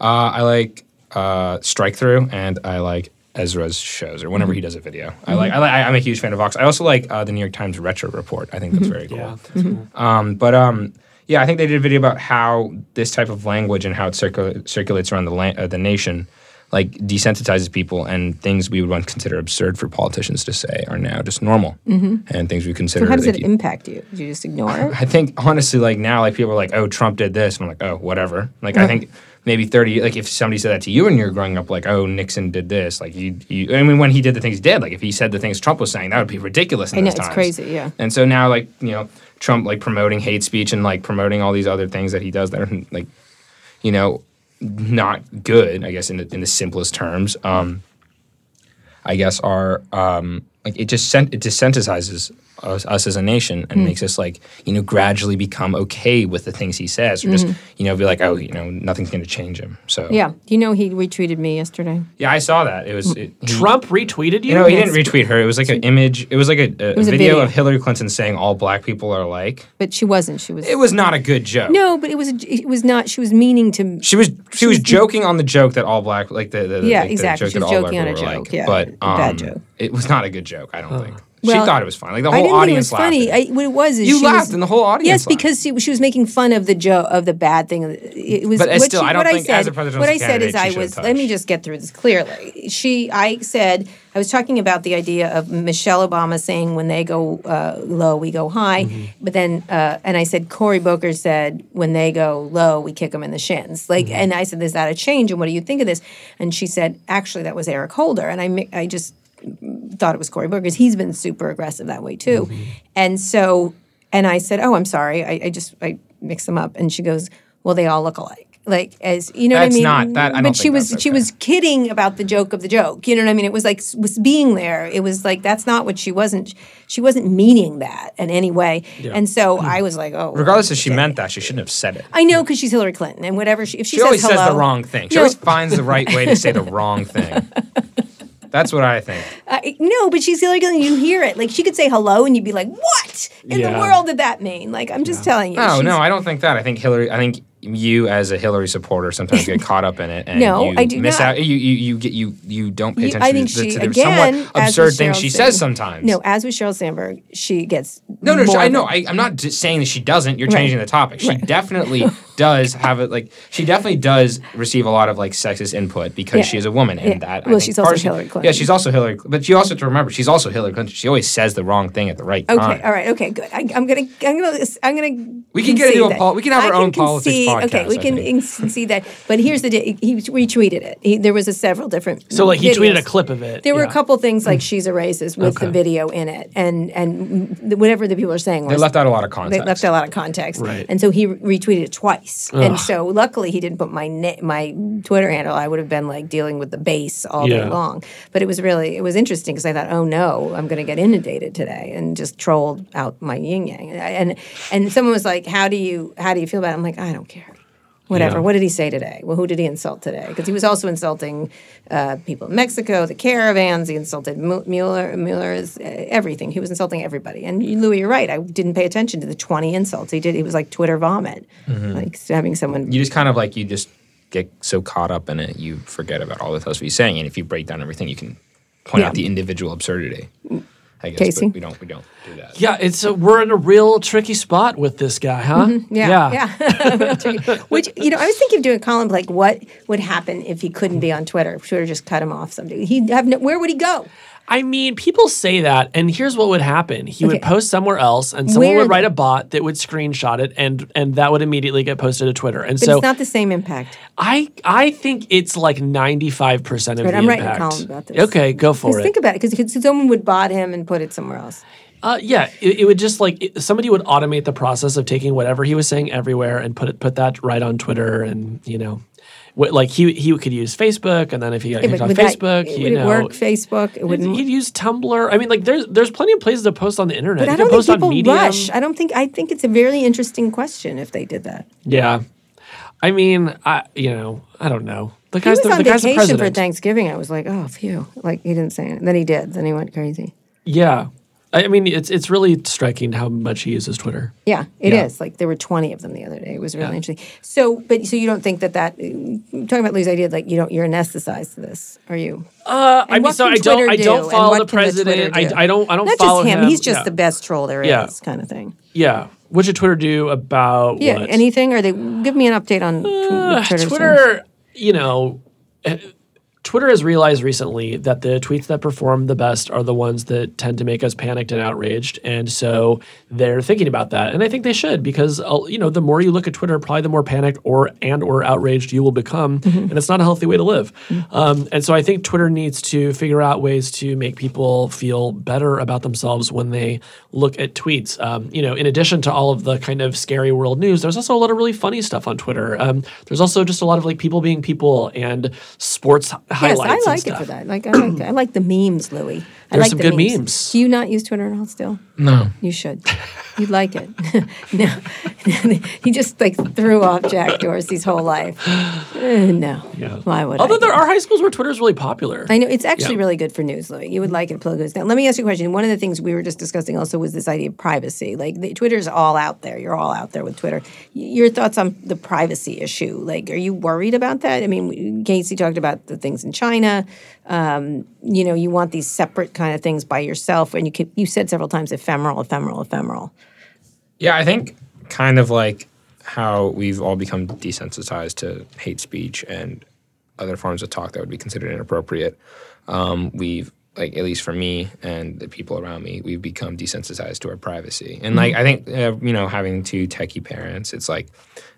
uh, I like uh, Strikethrough, and I like Ezra's shows, or whenever he does a video. I like. I like. I'm a huge fan of Vox. I also like uh, the New York Times Retro Report. I think that's very cool. Yeah, that's cool. Um, but um, yeah, I think they did a video about how this type of language and how it circul- circulates around the la- uh, the nation, like desensitizes people, and things we would once consider absurd for politicians to say are now just normal, mm-hmm. and things we consider. so how does like, it impact you? Do you just ignore it? I think honestly, like now, like people are like, "Oh, Trump did this," and I'm like, "Oh, whatever." Like I think maybe thirty, like if somebody said that to you when you were growing up, like, "Oh, Nixon did this," like you, you. I mean, when he did the things he did, like if he said the things Trump was saying, that would be ridiculous. In I know, those it's times. crazy, yeah. And so now, like you know, Trump like promoting hate speech and like promoting all these other things that he does that are like, you know, not good. I guess in the, in the simplest terms. Um, I guess are um, like it just sent, it desensitizes us, us as a nation Hmm. and makes us like you know gradually become okay with the things he says or just you know be like oh you know nothing's going to change him. So. Yeah. You know he retweeted me yesterday? yeah, I saw that. It was it, he- Trump retweeted you. You know, he didn't retweet her. It was like an image. It was like a, a, was a video, video. of Hillary Clinton saying all black people are alike. But she wasn't. She was. It was not a good joke. No, but it was. It was not. She was meaning to. She was she was joking on the joke that all black like the, the Yeah, like the exactly. joke She was joking on a joke, like. yeah. but um, Bad joke. It was not a good joke. I don't think she thought it was funny. Like the whole didn't think it audience was funny. laughed. I, what it was is You she laughed was, and the whole audience Yes, laughed. because she, she was making fun of the joke of the bad thing. It was. But what still, she, I don't think I said, as a presidential What I said is, I was. Let me just get through this clearly. She, I said, I was talking about the idea of Michelle Obama saying, "When they go uh, low, we go high," Mm-hmm. but then, uh, and I said, Cory Booker said, "When they go low, we kick them in the shins." Like, Mm-hmm. and I said, "Is that a change?" And what do you think of this? And she said, "Actually, that was Eric Holder." And I, I just thought it was Cory Booker because he's been super aggressive that way too. Mm-hmm. And so, and I said, "Oh, I'm sorry. I, I just I mixed them up." And she goes, "Well, they all look alike." Like as you know That's what I mean? not- that- I but she was that's she was kidding about the joke of the joke. You know what I mean? It was like was being there. It was like that's not what she wasn't. She wasn't meaning that in any way. And so I was like, "Oh." Regardless if she meant that, she shouldn't have said it. I know because she's Hillary Clinton, and whatever she if she, She always says says the wrong thing. She No. always finds the right way to say the wrong thing. That's what I think. I, no, but she's Hillary Clinton. You hear it. Like she could say hello, and you'd be like, "What in the world did that mean?" Like I'm just telling you. Oh, no, she's- no, I don't think that. I think Hillary. I think you as a Hillary supporter sometimes get caught up in it and No, you I do miss not. out. You, you you get you you don't pay You- attention I think to, the- she to the again, somewhat absurd things she Sandberg- says sometimes. No, as with Sheryl Sandberg, she gets No, no, more I know. I, I'm not saying that she doesn't. You're Right. changing the topic. She definitely does have it. Like she definitely does receive a lot of like sexist input because Yeah. she is a woman, and Yeah. that. I Well, think she's also Hillary Clinton. Yeah, she's also Hillary. But you also have to remember she's also Hillary Clinton. She always says the wrong thing at the right Okay, time. Okay, all right, okay, good. I, I'm gonna, I'm gonna, I'm gonna. We can get into a pol- we can have I our own politics concede- Okay, we I can think. concede that. But here's the di- he retweeted it. He, there was a several different. So like he tweeted a clip of it. There were a couple things like mm. she's a racist with the video in it, and and whatever the people are saying They left out a lot of context. they left out a lot of context, Right. and so he re- retweeted it twice. And so luckily he didn't put my na- my Twitter handle. I would have been like dealing with the base all day long. But it was really it was interesting because I thought, oh no, I'm going to get inundated today, and just trolled out my yin yang. And and, and someone was like, how do you how do you feel about it? I'm like, I don't care. Whatever. Yeah. What did he say today? Well, who did he insult today? Because he was also insulting uh, people in Mexico, the caravans. He insulted Mu- Mueller, Mueller's uh, everything. He was insulting everybody. And Louie, you're right. I didn't pay attention to the 20 insults he did. He was like Twitter vomit, like having someone. you just kind of like you just get so caught up in it, you forget about all the stuff he's saying. And if you break down everything, you can point Yeah. out the individual absurdity. I guess, Casey? but we don't we don't do that. Yeah, it's a, we're in a real tricky spot with this guy, huh? Mm-hmm. Yeah, yeah. Which you know, I was thinking of doing a column like what would happen if he couldn't be on Twitter. If Twitter just cut him off someday. He'd have no, where would he go? I mean, people say that, and here's what would happen: he would post somewhere else, and someone Where would write a bot that would screenshot it, and and that would immediately get posted to Twitter. And But so it's not the same impact. I I think it's like ninety five percent of Right, the I'm writing a column about this. Okay, go for it. think about it, because someone would bot him and put it somewhere else. Uh, yeah, it, it would just like it, somebody would automate the process of taking whatever he was saying everywhere and put it put that right on Twitter, and you know, what, like he he could use Facebook, and then if he got Yeah, kicked but off that- Facebook, would you know, work? Facebook, it he'd, wouldn't. he'd use Tumblr. I mean, like there's there's plenty of places to post on the internet. But you I don't think post people rush. I don't think. I think it's a very interesting question if they did that. Yeah, I mean, I you know, I don't know. The He was the, on the guy's the vacation for. Thanksgiving. I was like, oh, phew. Like he didn't say it. Then he did. Then he went crazy. Yeah, I mean, it's it's really striking how much he uses Twitter. Yeah, it is. Yeah. Like there were twenty of them the other day. It was really Yeah. interesting. So, but so you don't think that that talking about Lou's idea, like you don't you're anesthetized to this, are you? Uh, I mean, so I don't Twitter I do, don't follow the the president. Twitter do? I, I don't I don't Not follow just him. He's just Yeah. the best troll there is, kind of thing. Yeah. What should Twitter do about Yeah. what? Anything? Or they give me an update on Uh, doing. Twitter, you know, uh, Twitter has realized recently that the tweets that perform the best are the ones that tend to make us panicked and outraged, and so they're thinking about that. And I think they should because uh, you know the more you look at Twitter, probably the more panicked or and or outraged you will become, Mm-hmm. and it's not a healthy way to live. Um, and so I think Twitter needs to figure out ways to make people feel better about themselves when they look at tweets. Um, you know, in addition to all of the kind of scary world news, there's also a lot of really funny stuff on Twitter. Um, there's also just a lot of like people being people and sports Yes, highlights. I and like it for that. Like I like I like the memes, Louie. I There's like some the good memes. Do you not use Twitter at all still? No. You should. You'd like it. no, he just like threw off Jack Dorsey's whole life. Uh, no, Yeah. why would Although I? there are high schools where Twitter's really popular. I know it's actually Yeah. really good for news, Louie. You would like it. Plug goes down. Let me ask you a question. One of the things we were just discussing also was this idea of privacy. Like the, Twitter's all out there. You're all out there with Twitter. Y- Your thoughts on the privacy issue? Like, are you worried about that? I mean, Casey talked about the things in China. Um, you know, you want these separate kind of things by yourself, and you could, you said several times ephemeral, ephemeral, ephemeral. Yeah, I think kind of like how we've all become desensitized to hate speech and other forms of talk that would be considered inappropriate. Um, we've like at least for me and the people around me, we've become desensitized to our privacy. And like I think uh, you know, having two techie parents, it's like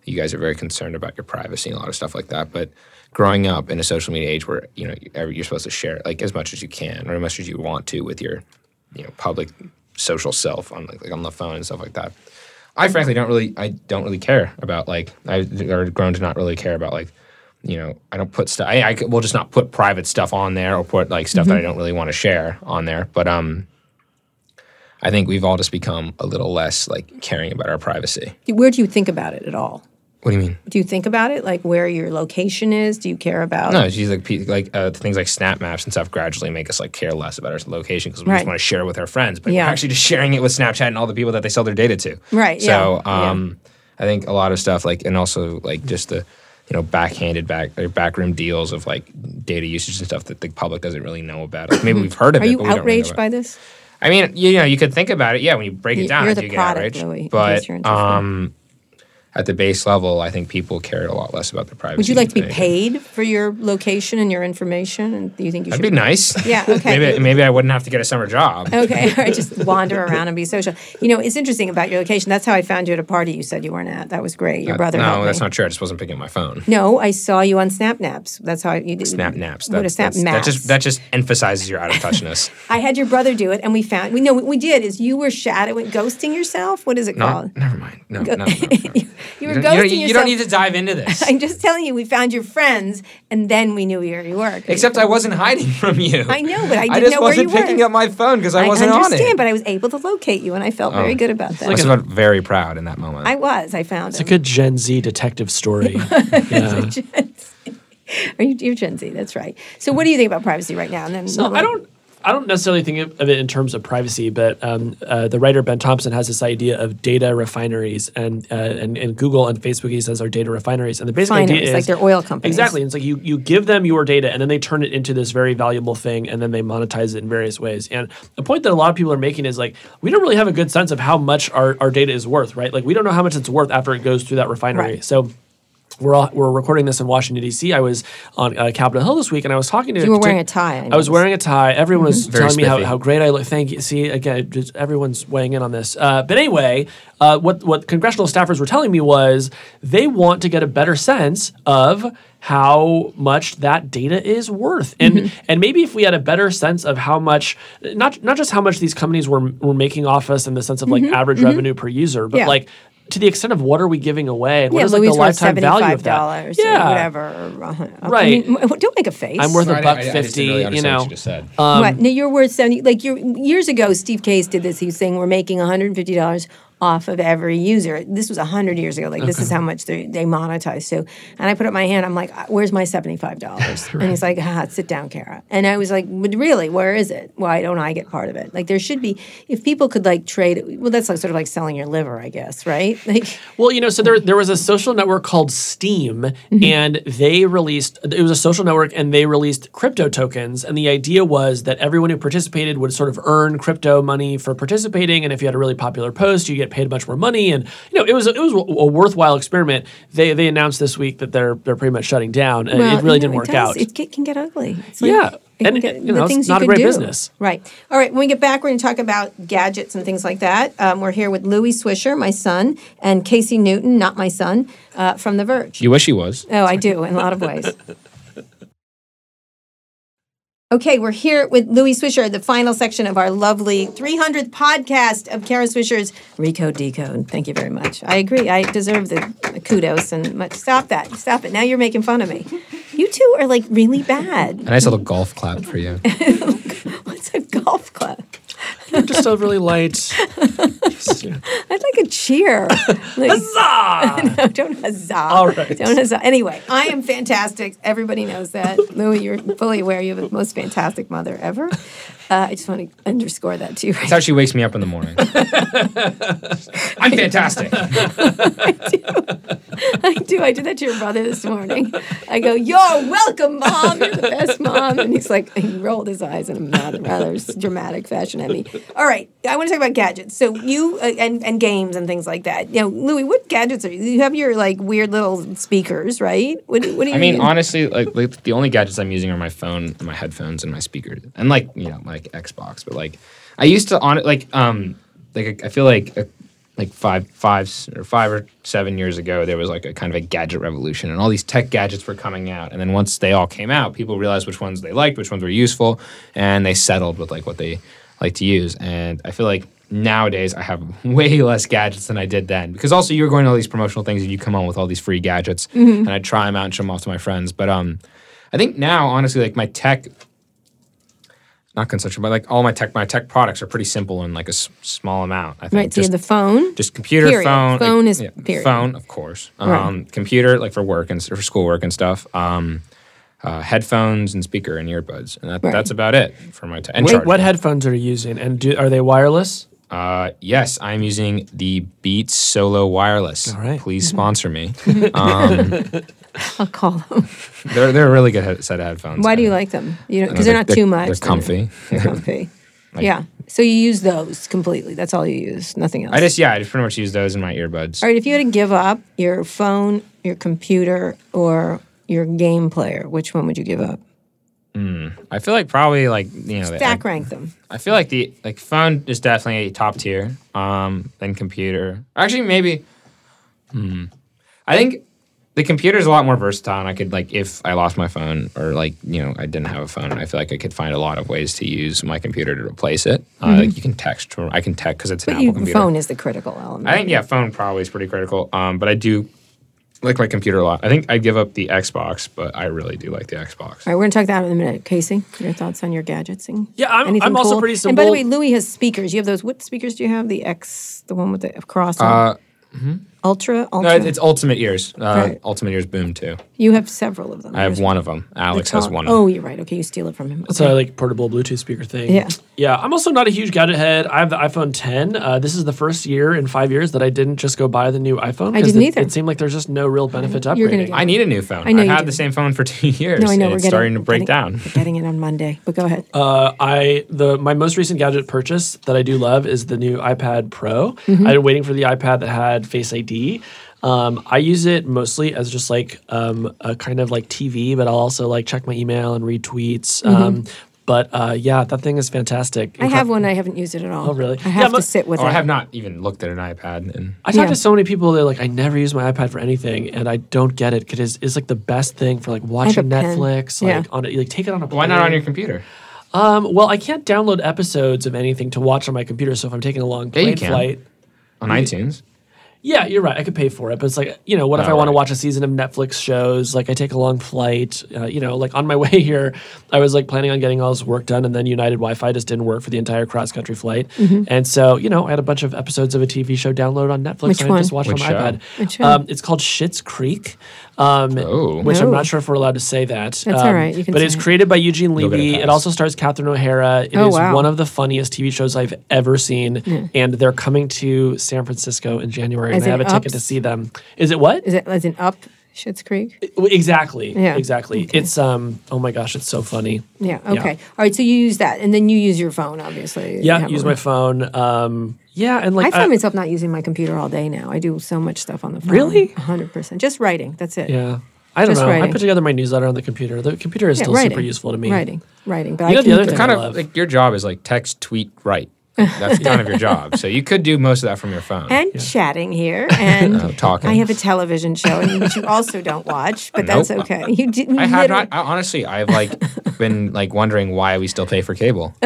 you guys are very concerned about your privacy and a lot of stuff like that. But growing up in a social media age where you know you're supposed to share like as much as you can or as much as you want to with your you know public social self on like, like on the phone and stuff like that. I frankly don't really I don't really care about like I've grown to not really care about like you know I don't put stuff I, I will just not put private stuff on there or put like stuff that I don't really want to share on there but um I think we've all just become a little less like caring about our privacy. Where do you think about it at all? What do you mean? Do you think about it, like where your location is? Do you care about? No, just like like uh, things like snap maps and stuff gradually make us like care less about our location because we Right. just want to share it with our friends, but Yeah. we're actually just sharing it with Snapchat and all the people that they sell their data to. Right, So yeah, yeah. um, I think a lot of stuff like, and also like just the, you know, backhanded back or backroom deals of like data usage and stuff that the public doesn't really know about. Like maybe we've heard of Are it. Are you don't really outraged by it. this? I mean, you know, you could think about it. Yeah, when you break it down, you're I the do get product, outraged. Louie, but um, at the base level, I think people cared a lot less about their privacy. Would you like to be paid for your location and your information? And do you think you should? That'd should be nice. Yeah, okay. maybe maybe I wouldn't have to get a summer job. Okay, or just wander around and be social. You know, it's interesting about your location. That's how I found you at a party you said you weren't at. That was great. Your uh, brother. No, that's me. not true. I just wasn't picking up my phone. No, I saw you on SnapNaps. That's how you did. SnapNaps. What a snap That just that just emphasizes your out of touchness. I had your brother do it, and we found. We know what we did is you were shadowing, ghosting yourself. What is it no, called? never mind. No, no, no, no. You were You ghosting don't, you, don't, yourself. you don't need to dive into this. I'm just telling you, we found your friends, and then we knew where you were. Except I wasn't hiding from you. I know, but I I didn't just know where wasn't you were. picking up my phone because I, I wasn't on understand, it. Oh. but I was able to locate you, and I felt very oh. good about that. I must have felt very proud in that moment. I was. I found it. It's a good Gen Z detective story. yeah. Are you, you're Gen Z? That's right. So, what do you think about privacy right now? And then, So I don't. I don't necessarily think of it in terms of privacy, but um, uh, the writer Ben Thompson has this idea of data refineries, and uh, and, and Google and Facebook he says are data refineries, and the basic idea is like they're oil companies. Exactly, and it's like you you give them your data, and then they turn it into this very valuable thing, and then they monetize it in various ways. And the point that a lot of people are making is like we don't really have a good sense of how much our, our data is worth, right? Like we don't know how much it's worth after it goes through that refinery. Right. So we're all, we're recording this in Washington D.C. I was on uh, Capitol Hill this week, and I was talking to. You were to- wearing a tie, I I, was wearing a tie. Everyone was Very telling me how, how great I look. Thank you. See, again, just everyone's weighing in on this. Uh, but anyway, uh, what what congressional staffers were telling me was they want to get a better sense of how much that data is worth, and Mm-hmm. and maybe if we had a better sense of how much, not not just how much these companies were were making off us in the sense of like average revenue per user, but Mm-hmm. Yeah. like. To the extent of what are we giving away, and what yeah, is like Louie the worth lifetime value seventy-five of that? dollars, Yeah, or whatever. or, uh, I Right. mean, don't make a face. I'm worth I a didn't- buck I- I fifty. didn't really you know, what you just said. what? No, you're worth seventy. Like you're, years ago, Steve Case did this. He was saying we're making one hundred and fifty dollars off of every user. This was hundred years ago. Like this is how much they, they monetize. So, and I put up my hand. I'm like, "Where's my seventy-five dollars?" And he's like, "Ah, sit down, Kara." And I was like, "But really, where is it? Why don't I get part of it? Like there should be. If people could like trade. Well, that's like sort of like selling your liver, I guess, right? Like Well, you know, so there there was a social network called Steem, Mm-hmm. and they released it was a social network, and they released crypto tokens, and the idea was that everyone who participated would sort of earn crypto money for participating, and if you had a really popular post, you get paid a bunch more money, and you know, it was a, it was a worthwhile experiment. They they announced this week that they're they're pretty much shutting down, and Well, it really you know, didn't work does. out. It can get ugly. It's Yeah. it And, get- you the know, it's things not you a can great do. business. Right. All right. When we get back, we're going to talk about gadgets and things like that. Um, we're here with Louie Swisher, my son, and Casey Newton, not my son, uh, from The Verge. you wish he was. Oh, I do in a lot of ways. Okay, we're here with Louie Swisher, the final section of our lovely 300th podcast of Kara Swisher's Recode Decode. Thank you very much. I agree. I deserve the kudos and much. Stop that. Stop it. Now you're making fun of me. You two are like really bad. A nice little golf clap for you. What's a golf club? just a really light. I'd like a cheer. Like, Huzzah! no, don't huzzah. All right. Don't huzzah. Anyway, I am fantastic. Everybody knows that. Louie, you're fully aware you have the most fantastic mother ever. Uh, I just want to underscore that too. Right? That's how she wakes me up in the morning. I'm fantastic. I do. I do. I did that to your brother this morning. I go, "You're welcome, mom. You're the best mom." And he's like, he rolled his eyes in a rather, rather dramatic fashion at me. All right, I want to talk about gadgets. So you uh, and and games and things like that. You know, Louie, what gadgets are you? You have your like weird little speakers, right? What, do- what do you? I mean, honestly, like, like the only gadgets I'm using are my phone, my headphones, and my speakers, and like you know, like Xbox. But like, I used to on it like um like I feel like uh like five five or five or seven years ago there was like a kind of a gadget revolution, and all these tech gadgets were coming out. And then once they all came out, people realized which ones they liked, which ones were useful, and they settled with like what they like to use. And I feel like nowadays I have way less gadgets than I did then because also you were going to all these promotional things and you come on with all these free gadgets and I try them out and show them off to my friends. But um, I think now honestly like my tech, not consumption, but like all my tech, my tech products are pretty simple in like a s- small amount. I think right. So you have the phone. just computer, Period. phone. Phone like, is yeah, period. Phone, of course. Um, Right. Computer, like for work and s- for schoolwork and stuff. Um, uh, headphones and speaker and earbuds, and that, Right. that's about it for my tech. Wait, charger. what headphones are you using, and do, are they wireless? Uh, yes, I'm using the Beats Solo Wireless. All right. Please sponsor me. um, I'll call them. they're they're a really good head- set of headphones. Why do you like them? You know, because they're not too much. They're comfy. They're comfy. yeah. So you use those completely. That's all you use. Nothing else. I just yeah, I just pretty much use those in my earbuds. All right. If you had to give up your phone, your computer, or your game player, which one would you give up? I feel like probably like you know Stack rank them. I feel like the like phone is definitely top tier. Um, then computer. Actually, maybe. Hmm. I think the computer is a lot more versatile, and I could like if I lost my phone or like you know I didn't have a phone, I feel like I could find a lot of ways to use my computer to replace it. Uh, like you can text. From, I can text because it's an But Apple you, computer. phone is the critical element. I think yeah, phone probably is pretty critical. Um, but I do like my computer a lot. I think I'd give up the Xbox, but I really do like the Xbox. All right, we're gonna talk that in a minute. Casey, your thoughts on your gadgets? And Yeah, I'm- anything I'm also cool? pretty And by the way, Louie has speakers. You have those. What speakers do you have? The X, the one with the cross. on Uh, Ultra, no, it's Ultimate Ears. Uh, Right. Ultimate Ears Boom too. you have several of them. I have one of them. the Alex has top- one. Oh, you're right. Okay, you steal it from him. It's a like portable Bluetooth speaker thing. Yeah. Yeah. I'm also not a huge gadget head. I have the iPhone 10. Uh, this is the first year in five years that I didn't just go buy the new iPhone. I didn't it, either. It seemed like there's just no real benefit to You're gonna upgrading. I need a new phone. I know I had do. the same phone for two years. No, I know and we're it's getting, starting to break getting- down. We're getting it on Monday, but go ahead. Uh, I the my most recent gadget purchase that I do love is the new iPad Pro. Mm-hmm. I've been waiting for the iPad that had Face ID. Um, I use it mostly as just like um, a kind of like TV, but I'll also like check my email and read tweets. Um, but uh, yeah, that thing is fantastic. Mm-hmm. I have one. I haven't used it at all. Oh, really? I have Yeah, to sit with Oh, it. I have not even looked at an iPad. And I talk Yeah. to so many people. They're like, I never use my iPad for anything, and I don't get it because it's, it's like the best thing for like watching pen. Netflix. Yeah. Like on a, like take it on a. why not on your computer? Um, well, I can't download episodes of anything to watch on my computer. So if I'm taking a long Yeah, you plane can. flight, On iTunes? Yeah, you're right. I could pay for it, but it's like you know, what if I want to watch a season of Netflix shows? Like I take a long flight. Uh, you know, like on my way here, I was like planning on getting all this work done, and then United Wi-Fi just didn't work for the entire cross country flight. And so you know, I had a bunch of episodes of a TV show download on Netflix, Which and I just one? watched Which on show? my iPad. Which show? Um, it's called Schitt's Creek. Um, Oh. which I'm Oh. not sure if we're allowed to say that. That's um, all right, you can but say it's it. created by Eugene You'll get a Levy. It also stars Catherine O'Hara. It is Oh, wow. one of the funniest TV shows I've ever seen, and they're coming to San Francisco in January, As and I have in a ticket to see them. Is it what? Is it as in up Schitt's Creek? Exactly. Yeah, Exactly. okay. It's um. Oh my gosh, it's so funny. Yeah. Okay. All right. So you use that, and then you use your phone, obviously. Yeah. Use my phone. Um. Yeah, and like I find I- myself not using my computer all day now. I do so much stuff on the phone. Really? hundred percent. Just writing. That's it. yeah. I don't Just know. I put together my newsletter on the computer. The computer is Yeah, still writing. super useful to me. Writing. Writing. But You I know the other thing. Kind I of love. like your job is like text, tweet, write. That's kind of your job. So you could do most of that from your phone. and chatting here, and Uh, talking. I have a television show, which you also don't watch, but that's okay. You didn't. I have not. I, honestly, I've like been like wondering why we still pay for cable.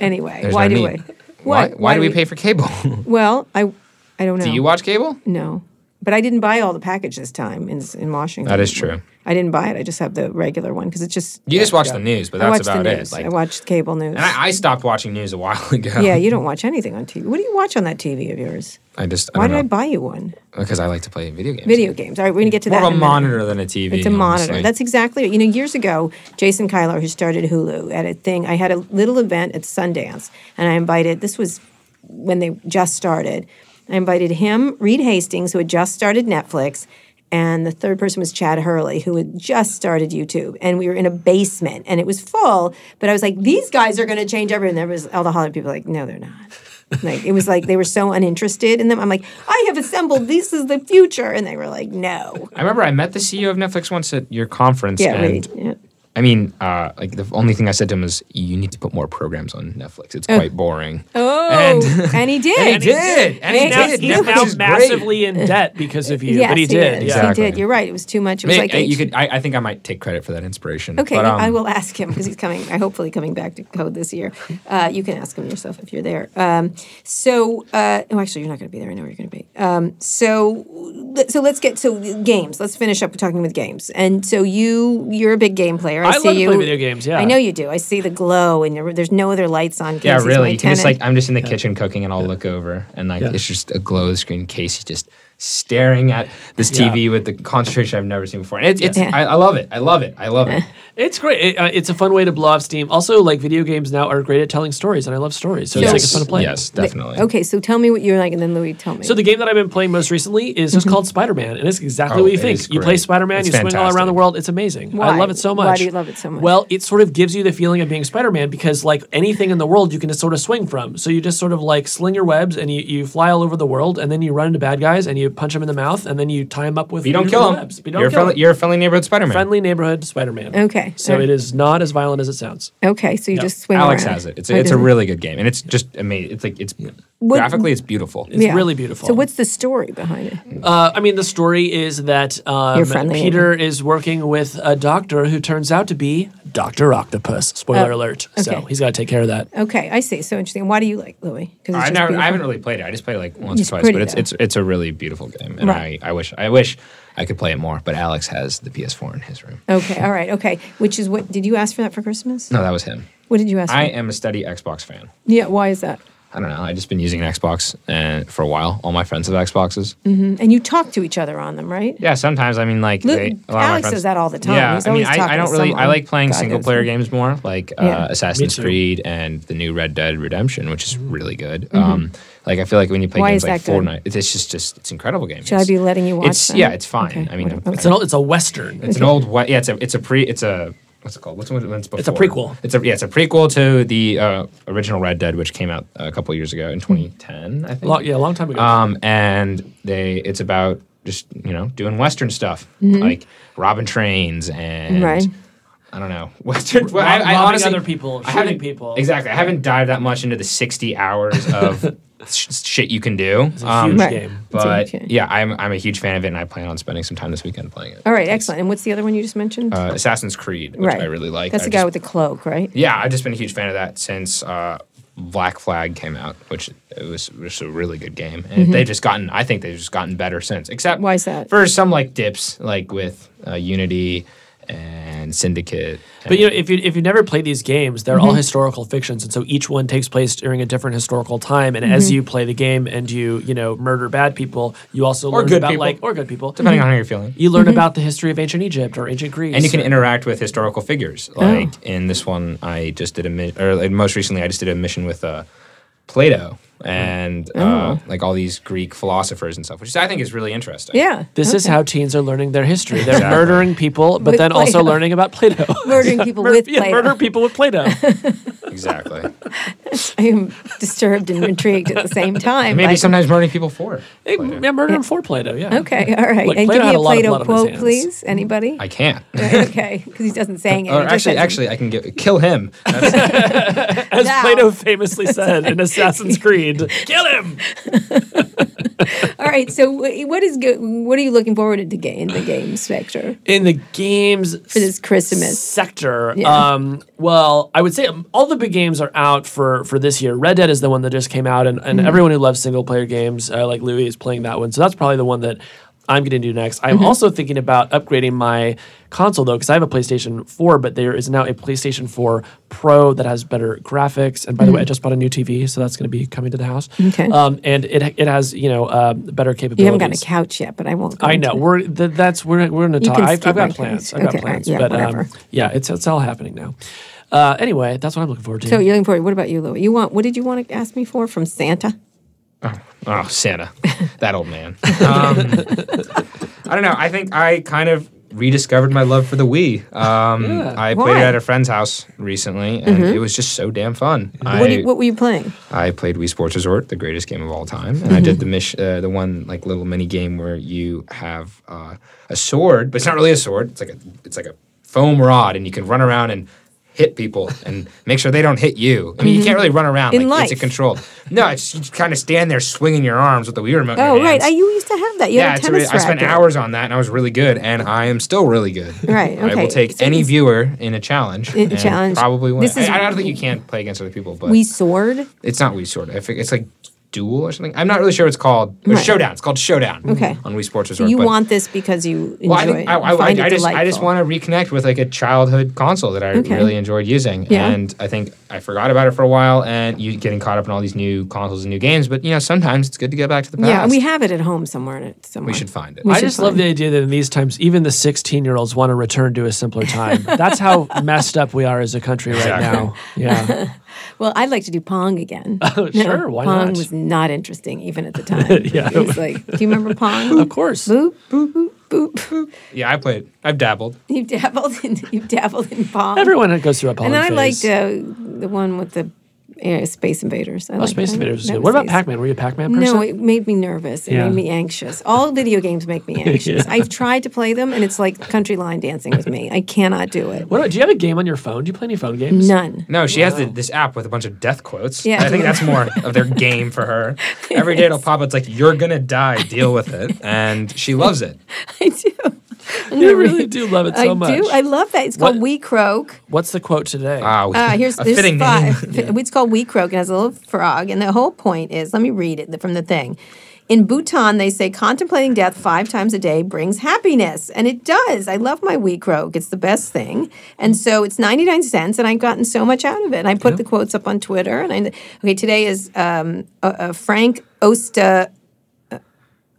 Anyway, There's why no do need. we? Why? Why, do we pay for cable? Well, I, I don't know. do you watch cable? No, but I didn't buy all the package this time in in Washington. That is true. I didn't buy it. I just have the regular one because it's just. You just watch the news, but I that's about the it. news. Like, I watched cable news. and I, I stopped watching news a while ago. yeah, you don't watch anything on TV. What do you watch on that TV of yours? I just. I Why did I buy you one? Because I like to play video games. Video games. All right, we're gonna get to More that. More of a minute. monitor than a TV. It's a monitor. honestly. That's exactly it. You know, years ago, Jason Kilar, who started Hulu, at a thing, I had a little event at Sundance, and I invited, this was when they just started, I invited him, Reed Hastings, who had just started Netflix, and the third person was Chad Hurley, who had just started YouTube. And we were in a basement, and it was full, but I was like, these guys are going to change everything. There was all the Hollywood people like, no, they're not. Like it was like they were so uninterested in them. I'm like, I have assembled. This is the future, and they were like, no. I remember I met the CEO of Netflix once at your conference, Yeah, and Reed. Yeah. I mean, uh, like the only thing I said to him was, "You need to put more programs on Netflix. It's quite boring." Oh, And- and, he did. And he did. And he And did. he's Netflix now is great. massively in debt because of you, Yes, but he did. is. Yeah. Exactly. He did. You're right. It was too much. It I was mean, like I- you H- could. I, I think I might take credit for that inspiration. Okay, but, um, I will ask him because he's coming. I hopefully coming back to code this year. Uh, you can ask him yourself if you're there. Um, so, uh, oh, actually, you're not going to be there. I know where you're going to be. Um, so, so let's get so games. Let's finish up talking with games. And so you, you're a big game player. I, I see love to you. play video games, yeah. I know you do. I see the glow, and there- there's no other lights on. Yeah, really. my You can just like I'm just in the kitchen cooking, and I'll look over, and like Yeah. it's just a glow of the screen. Casey just staring at this Yeah. TV with the concentration I've never seen before. And it's, it's Yeah. I, I love it. I love it. I love it. It's great. It, uh, it's a fun way to blow off steam. Also, like video games now are great at telling stories, and I love stories, so it's like it's fun to play. Yes, definitely. Okay, so tell me what you're like, and then Louie, tell me. So the game that I've been playing most recently is just called Spider Man, and it's exactly Oh, what you think. You play. Spider Man, It's you swing all around the world. It's amazing. Why? I love it so much. Why do you love it so much? Well, it sort of gives you the feeling of being Spider Man because like anything in the world, you can just sort of swing from. So you just sort of like sling your webs and you, you fly all over the world, and then you run into bad guys and you punch him in the mouth, and then you tie him up with. But you don't your kill him. webs. You don't You're, a kill friendly, 'em. you're a friendly neighborhood Spider-Man. friendly neighborhood Spider Man. Okay. So Alright. it is not as violent as it sounds. okay, so you Yeah. just swing Alex around. has it. It's a, it's a really good game, and it's just amazing. It's like it's What- graphically, it's beautiful. It's really beautiful. So what's the story behind it? Uh, I mean, the story is that um, Your friendly Peter is working with a doctor who turns out to be Doctor Octopus. Spoiler Oh, alert. So he's got to take care of that. Okay, I see. So interesting. Why do you like Louie? Because I never, I haven't really played it. I just played it like once It's or twice, pretty, but it's though. it's it's a really beautiful game, and Right. I, I wish I wish I could play it more. But Alex has the PS4 in his room. Okay, all right, okay. Which is what? Did you ask for that for Christmas? No, that was him. What did you ask? For? I for? am a steady Xbox fan. Yeah. Why is that? I don't know. I just been using an Xbox and for a while. All my friends have Xboxes. And you talk to each other on them, right? Yeah, sometimes I mean like Look, they, a lot of my Alex friends, does that all the time. Yeah, He's I mean I, I don't to really. I like playing God single player me. games more, like Yeah. uh, Assassin's. Creed and the new Red Dead Redemption, which is really good. Um, like I feel like when you play Mm-hmm. Why games like good? Fortnite, it's it's just just it's incredible game. Should I It's- be letting you watch It's that? yeah, it's fine. Okay, I mean, whatever. It's an old, it's a western. It's an old yeah. It's a it's a pre it's a what's it called? What's one what's before? It's a prequel. It's a yeah. It's a prequel to the uh, original Red Dead, which came out a couple years ago in 2010, I think. Yeah, a long time ago. Um, and they it's about just you know doing Western stuff like robbing trains and Mm-hmm. Right. I don't know Western. well, I, I honestly, other people, I shooting haven't- people. Exactly. I haven't dived that much into the 60 hours of shit you can do. it's a huge Right. game. It's a But huge game. yeah, I'm I'm a huge fan of it, and I plan on spending some time this weekend playing it. All right, excellent. And what's the other one you just mentioned? Uh, Assassin's Creed, which right. I really like. That's I the guy just- with the cloak, right? Yeah, I've just been a huge fan of that since uh, Black Flag came out, which it was, was a really good game. And they've just gotten, I think they've just gotten better since. Except Mm-hmm. Why is that? For some like dips, like with uh, Unity and Syndicate. But you know, if you if you've never played these games, they're Mm-hmm. all historical fictions, and so each one takes place during a different historical time. And as Mm-hmm. you play the game and you you know murder bad people, you also Or learn good about people. like or good people. depending on how you're feeling. You Mm-hmm. learn about the history of ancient Egypt or ancient Greece. And you can interact with historical figures. Oh. Like in this one, I just did a mi- or like most recently, I just did a mission with uh, Plato and Oh. uh, like all these Greek philosophers and stuff, which I think is really interesting. Yeah. This is how teens are learning their history. They're Exactly. murdering people, but With then also learning about Plato. Murdering people Mur- with yeah, Plato. murder people with Plato. exactly. I am disturbed and intrigued at the same time. Maybe Like, sometimes murdering people for. Hey, Plato. yeah, murder him for Plato. Yeah. Okay, all right. Look, and Plato give had me a a lot Plato blood quote, please. Anybody? I can't. okay, because he doesn't saying it. Or He just actually, actually, I can get kill him. As Now. Plato famously said in Assassin's Creed, "Kill him." All right. So, what is go- what are you looking forward to in the game sector In the games for this Christmas? sector, Yeah. um, well, I would say um, all the big games are out for for this year. Red Dead is the one that just came out, and, Mm-hmm. and everyone who loves single player games, uh, like Louie, is playing that one. So that's probably the one that I'm going to do next. I'm Mm-hmm. also thinking about upgrading my console though, because I have a PlayStation 4, but there is now a PlayStation 4 Pro that has better graphics. And by the way, I just bought a new TV, so that's going to be coming to the house. Mm-hmm. Okay. Um, and it it has you know uh, better capabilities. You haven't got a couch yet, but I won't. Go I know we're th- that's we're we're going to talk. I've, I've got plans. I've got Okay, right, plans, yeah, but um, yeah, it's it's all happening now. Uh, anyway, that's what I'm looking forward to. So you're looking forward. What about you, Louie? You want? What did you want to ask me for from Santa? Oh, Santa, that old man. Um, I don't know. I think I kind of rediscovered my love for the Wii. Um, Yeah. I Why? played it at a friend's house recently, and it was just so damn fun. What, I, you, what were you playing? I played Wii Sports Resort, the greatest game of all time, and I did the mish, uh, the one like little mini game where you have uh, a sword, but it's not really a sword. It's like a it's like a foam rod, and you can run around and hit people and make sure they don't hit you. I mean, you can't really run around In like it's life. a controlled. No, it's you just kind of stand there swinging your arms with the Wii remote. Oh, right. I, you used to have that. You yeah, had a it's tennis really, I spent hours on that, and I was really good, and I am still really good. Right, Okay. I will take So any viewer in a challenge. In a challenge. Probably win. This is- I, I don't think you can't play against other people, but We sword. it's not Wii Sword. I think it's like Duel or something. I'm not really sure what it's called. Or Right. Showdown. It's called Showdown. Okay. On Wii Sports So Resort. you but- want this because you enjoy well, I, think, I, it, I, find I it just I just want to reconnect with like a childhood console that I Okay. really enjoyed using, Yeah. and I think I forgot about it for a while, and you getting caught up in all these new consoles and new games. But you know, sometimes it's good to get back to the past. Yeah, and we have it at home somewhere. in it- somewhere. We should find it. We I just love find- the idea that in these times, even the 16 year olds want to return to a simpler time. That's how messed up we are as a country right Exactly. now. Yeah. Well, I'd like to do Pong again. Oh, sure, why not? Pong not? was not interesting even at the time. Yeah. It was like, do you remember Pong? Of course. Boop, boop, boop, boop, boop. Yeah, I played. I've dabbled. You've dabbled in you've dabbled in Pong. Everyone goes through a Pong and then I phase. liked uh, the one with the uh, Space Invaders. I oh, liked Space that. Invaders is That good. was What about. Pac Man? Were you a Pac Man person? No, it made me nervous. It Yeah. made me anxious. All video games make me anxious. I've tried to play them, and it's like country line dancing with me. I cannot do it. What about, do you have a game on your phone? Do you play any phone games? None. No, she has the, this app with a bunch of death quotes. Yeah. I think that's more of their game for her. Every day it'll pop up. It's like you're gonna die. Deal with it, and she loves it. I do. I'm You really read- do love it I so much. do. I love that. It's called What- We Croak. What's the quote today? Wow. Uh, here's a this fitting five. name. It's called We Croak. It has a little frog, and the whole point is. Let me read it from the thing. In Bhutan, they say contemplating death five times a day brings happiness, and it does. I love my We Croak; it's the best thing. And so it's ninety nine cents, and I've gotten so much out of it. And I put the quotes up on Twitter. And I okay, today is um, uh, uh, Frank Osta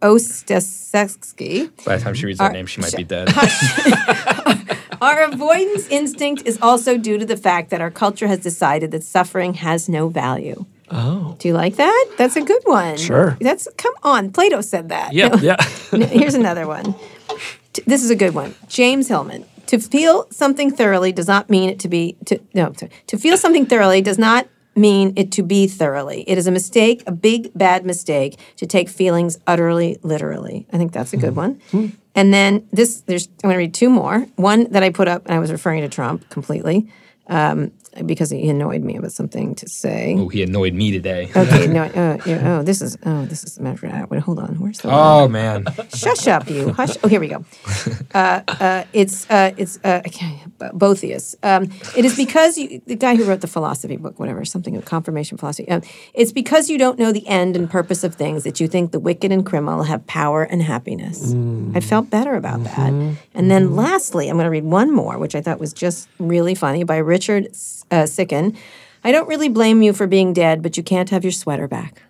Ostasevsky. By the time she reads that name, she might be dead. Our avoidance instinct is also due to the fact that our culture has decided that suffering has no value. oh. Do you like that? That's a good one. Sure. That's come on. Plato said that. Yeah, No. yeah. Here's another one. T- This is a good one. James Hillman. To feel something thoroughly does not mean it to be to no. sorry. To feel something thoroughly does not mean it to be thoroughly. It is a mistake, a big bad mistake, to take feelings utterly literally. I think that's a good one. And then this, there's I'm going to read two more. One that I put up, and I was referring to Trump completely um, because he annoyed me about something to say. oh, he annoyed me today. Okay, no, uh, yeah, oh, this is, oh, this is Margaret Atwood. Hold on, where's the? Oh man. Shush up, you. Hush. Oh, here we go. Uh, uh, it's uh, it's uh, I can't- B- Boethius. Um, it is because you, the guy who wrote the philosophy book, whatever, something of confirmation philosophy. Um, it's because you don't know the end and purpose of things that you think the wicked and criminal have power and happiness. I felt better about that. And then lastly, I'm going to read one more, which I thought was just really funny by Richard uh, Siken. I don't really blame you for being dead, but you can't have your sweater back.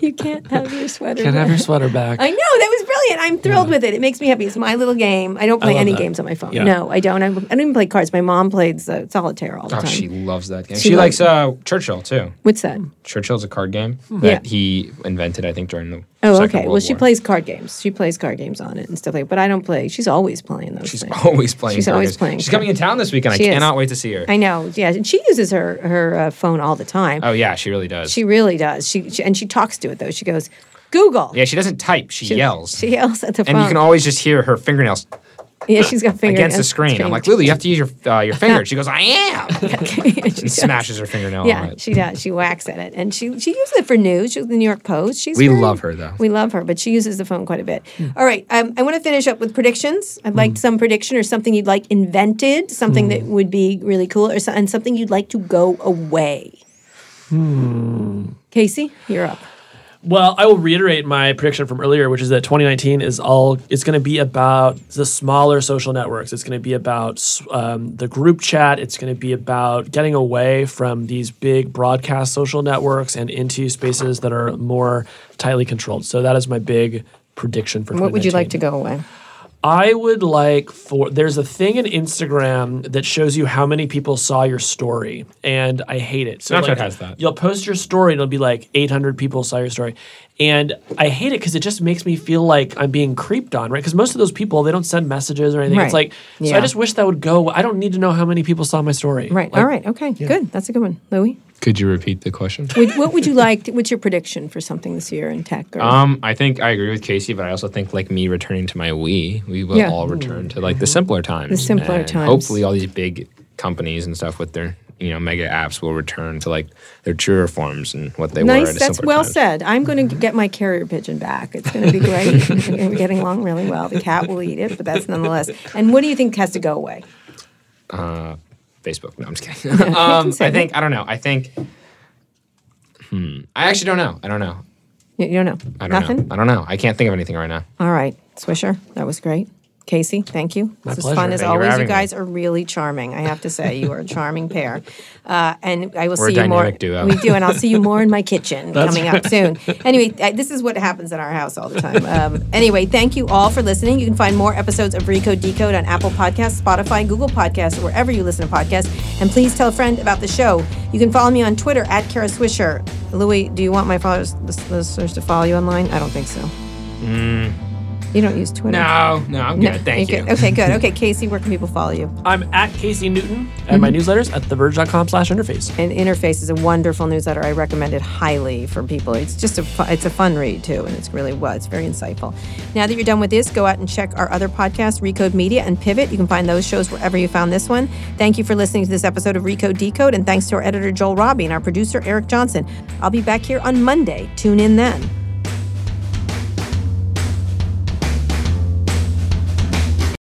you can't have your sweater Can't back. have your sweater back. I know that was brilliant. I'm thrilled with it. It makes me happy. It's my little game. I don't play love any that. games on my phone. Yeah. No, I don't. I, I don't even play cards. My mom plays uh, solitaire all the Oh, time. she loves that game. She She, likes uh, Churchill too. What's that? Churchill's a card game Yeah. that he invented, I think, during the Oh, Second okay. World Well, she War. plays card games. She plays card games on it and stuff like. But I don't play. She's always playing those. She's things. always playing. She's always games. playing She's coming in town this weekend. She I is. cannot wait to see her. I know. Yeah, and she uses her her uh, phone all the time. oh yeah, she really does. She really does. She, she and she talks to it though. She goes, Google. yeah, she doesn't type. She, yells. She yells at the phone. and you can always just hear her fingernails yeah, she's got fingers against the screen. I'm like, Lily, you have to use your uh, your finger. She goes, I am. and smashes her fingernail on Yeah, it. she does. She whacks at it, and she she uses it for news. She's the New York Post. She's We very- love her, though. We love her, but she uses the phone quite a bit. Hmm. All right, um, I want to finish up with predictions. I'd like some prediction or something you'd like invented, something that Hmm. would be really cool, or so, and something you'd like to go away. Hmm. Casey, you're up. Well, I will reiterate my prediction from earlier, which is that 2019 is all. It's going to be about the smaller social networks. It's going to be about um, the group chat. It's going to be about getting away from these big broadcast social networks and into spaces that are more tightly controlled. So that is my big prediction for. What would you like to go away? I would like for there's a thing in Instagram that shows you how many people saw your story, and I hate it. So Snapchat like, has that. You'll post your story, and it'll be like 800 people saw your story, and I hate it because it just makes me feel like I'm being creeped on, right? Because most of those people they don't send messages or anything. It's Right. like so I just wish that would go. I don't need to know how many people saw my story. Right. Like, All right. Okay. Good. That's a good one, Louie. Could you repeat the question? Would, what would you like? what's your prediction for something this year in tech? Or, Um, I think I agree with Casey, but I also think like me returning to my Wii, we will Yeah. all return to like the simpler times. The simpler times. Hopefully, all these big companies and stuff with their you know mega apps will return to like their truer forms and what they were. Nice. That's well times. said. I'm going to get my carrier pigeon back. It's going to be great. We're getting along really well. The cat will eat it, but that's nonetheless. And what do you think has to go away? Facebook. No, I'm just kidding. um, I think I don't know. I think. Hmm. I actually don't know. I don't know. You, you don't know. I don't Nothing. know. I don't know. I can't think of anything right now. All right, Swisher, that was great. Casey, thank you. My this was fun as Thank always. You having me. guys are really charming. I have to say, you are a charming pair. Uh, and I will We're see you more. duo. We do, and I'll see you more in my kitchen coming up soon. Anyway, I, this is what happens in our house all the time. Um, anyway, thank you all for listening. You can find more episodes of Recode Decode on Apple Podcasts, Spotify, Google Podcasts, or wherever you listen to podcasts. And please tell a friend about the show. You can follow me on Twitter at Kara Swisher. Louie, do you want my followers, listeners to follow you online? I don't think so. You don't use Twitter. No, no, I'm good. Thank you're good. Okay, good. Okay, Casey, where can people follow you? I'm at Casey Newton and my mm-hmm. newsletters at theverge.com slash interface. And Interface is a wonderful newsletter. I recommend it highly for people. It's just a fu- it's a fun read too, and it's really well, it's very insightful. Now that you're done with this, go out and check our other podcasts, Recode Media and Pivot. You can find those shows wherever you found this one. Thank you for listening to this episode of Recode Decode, and thanks to our editor Joel Robbie and our producer Eric Johnson. I'll be back here on Monday. Tune in then.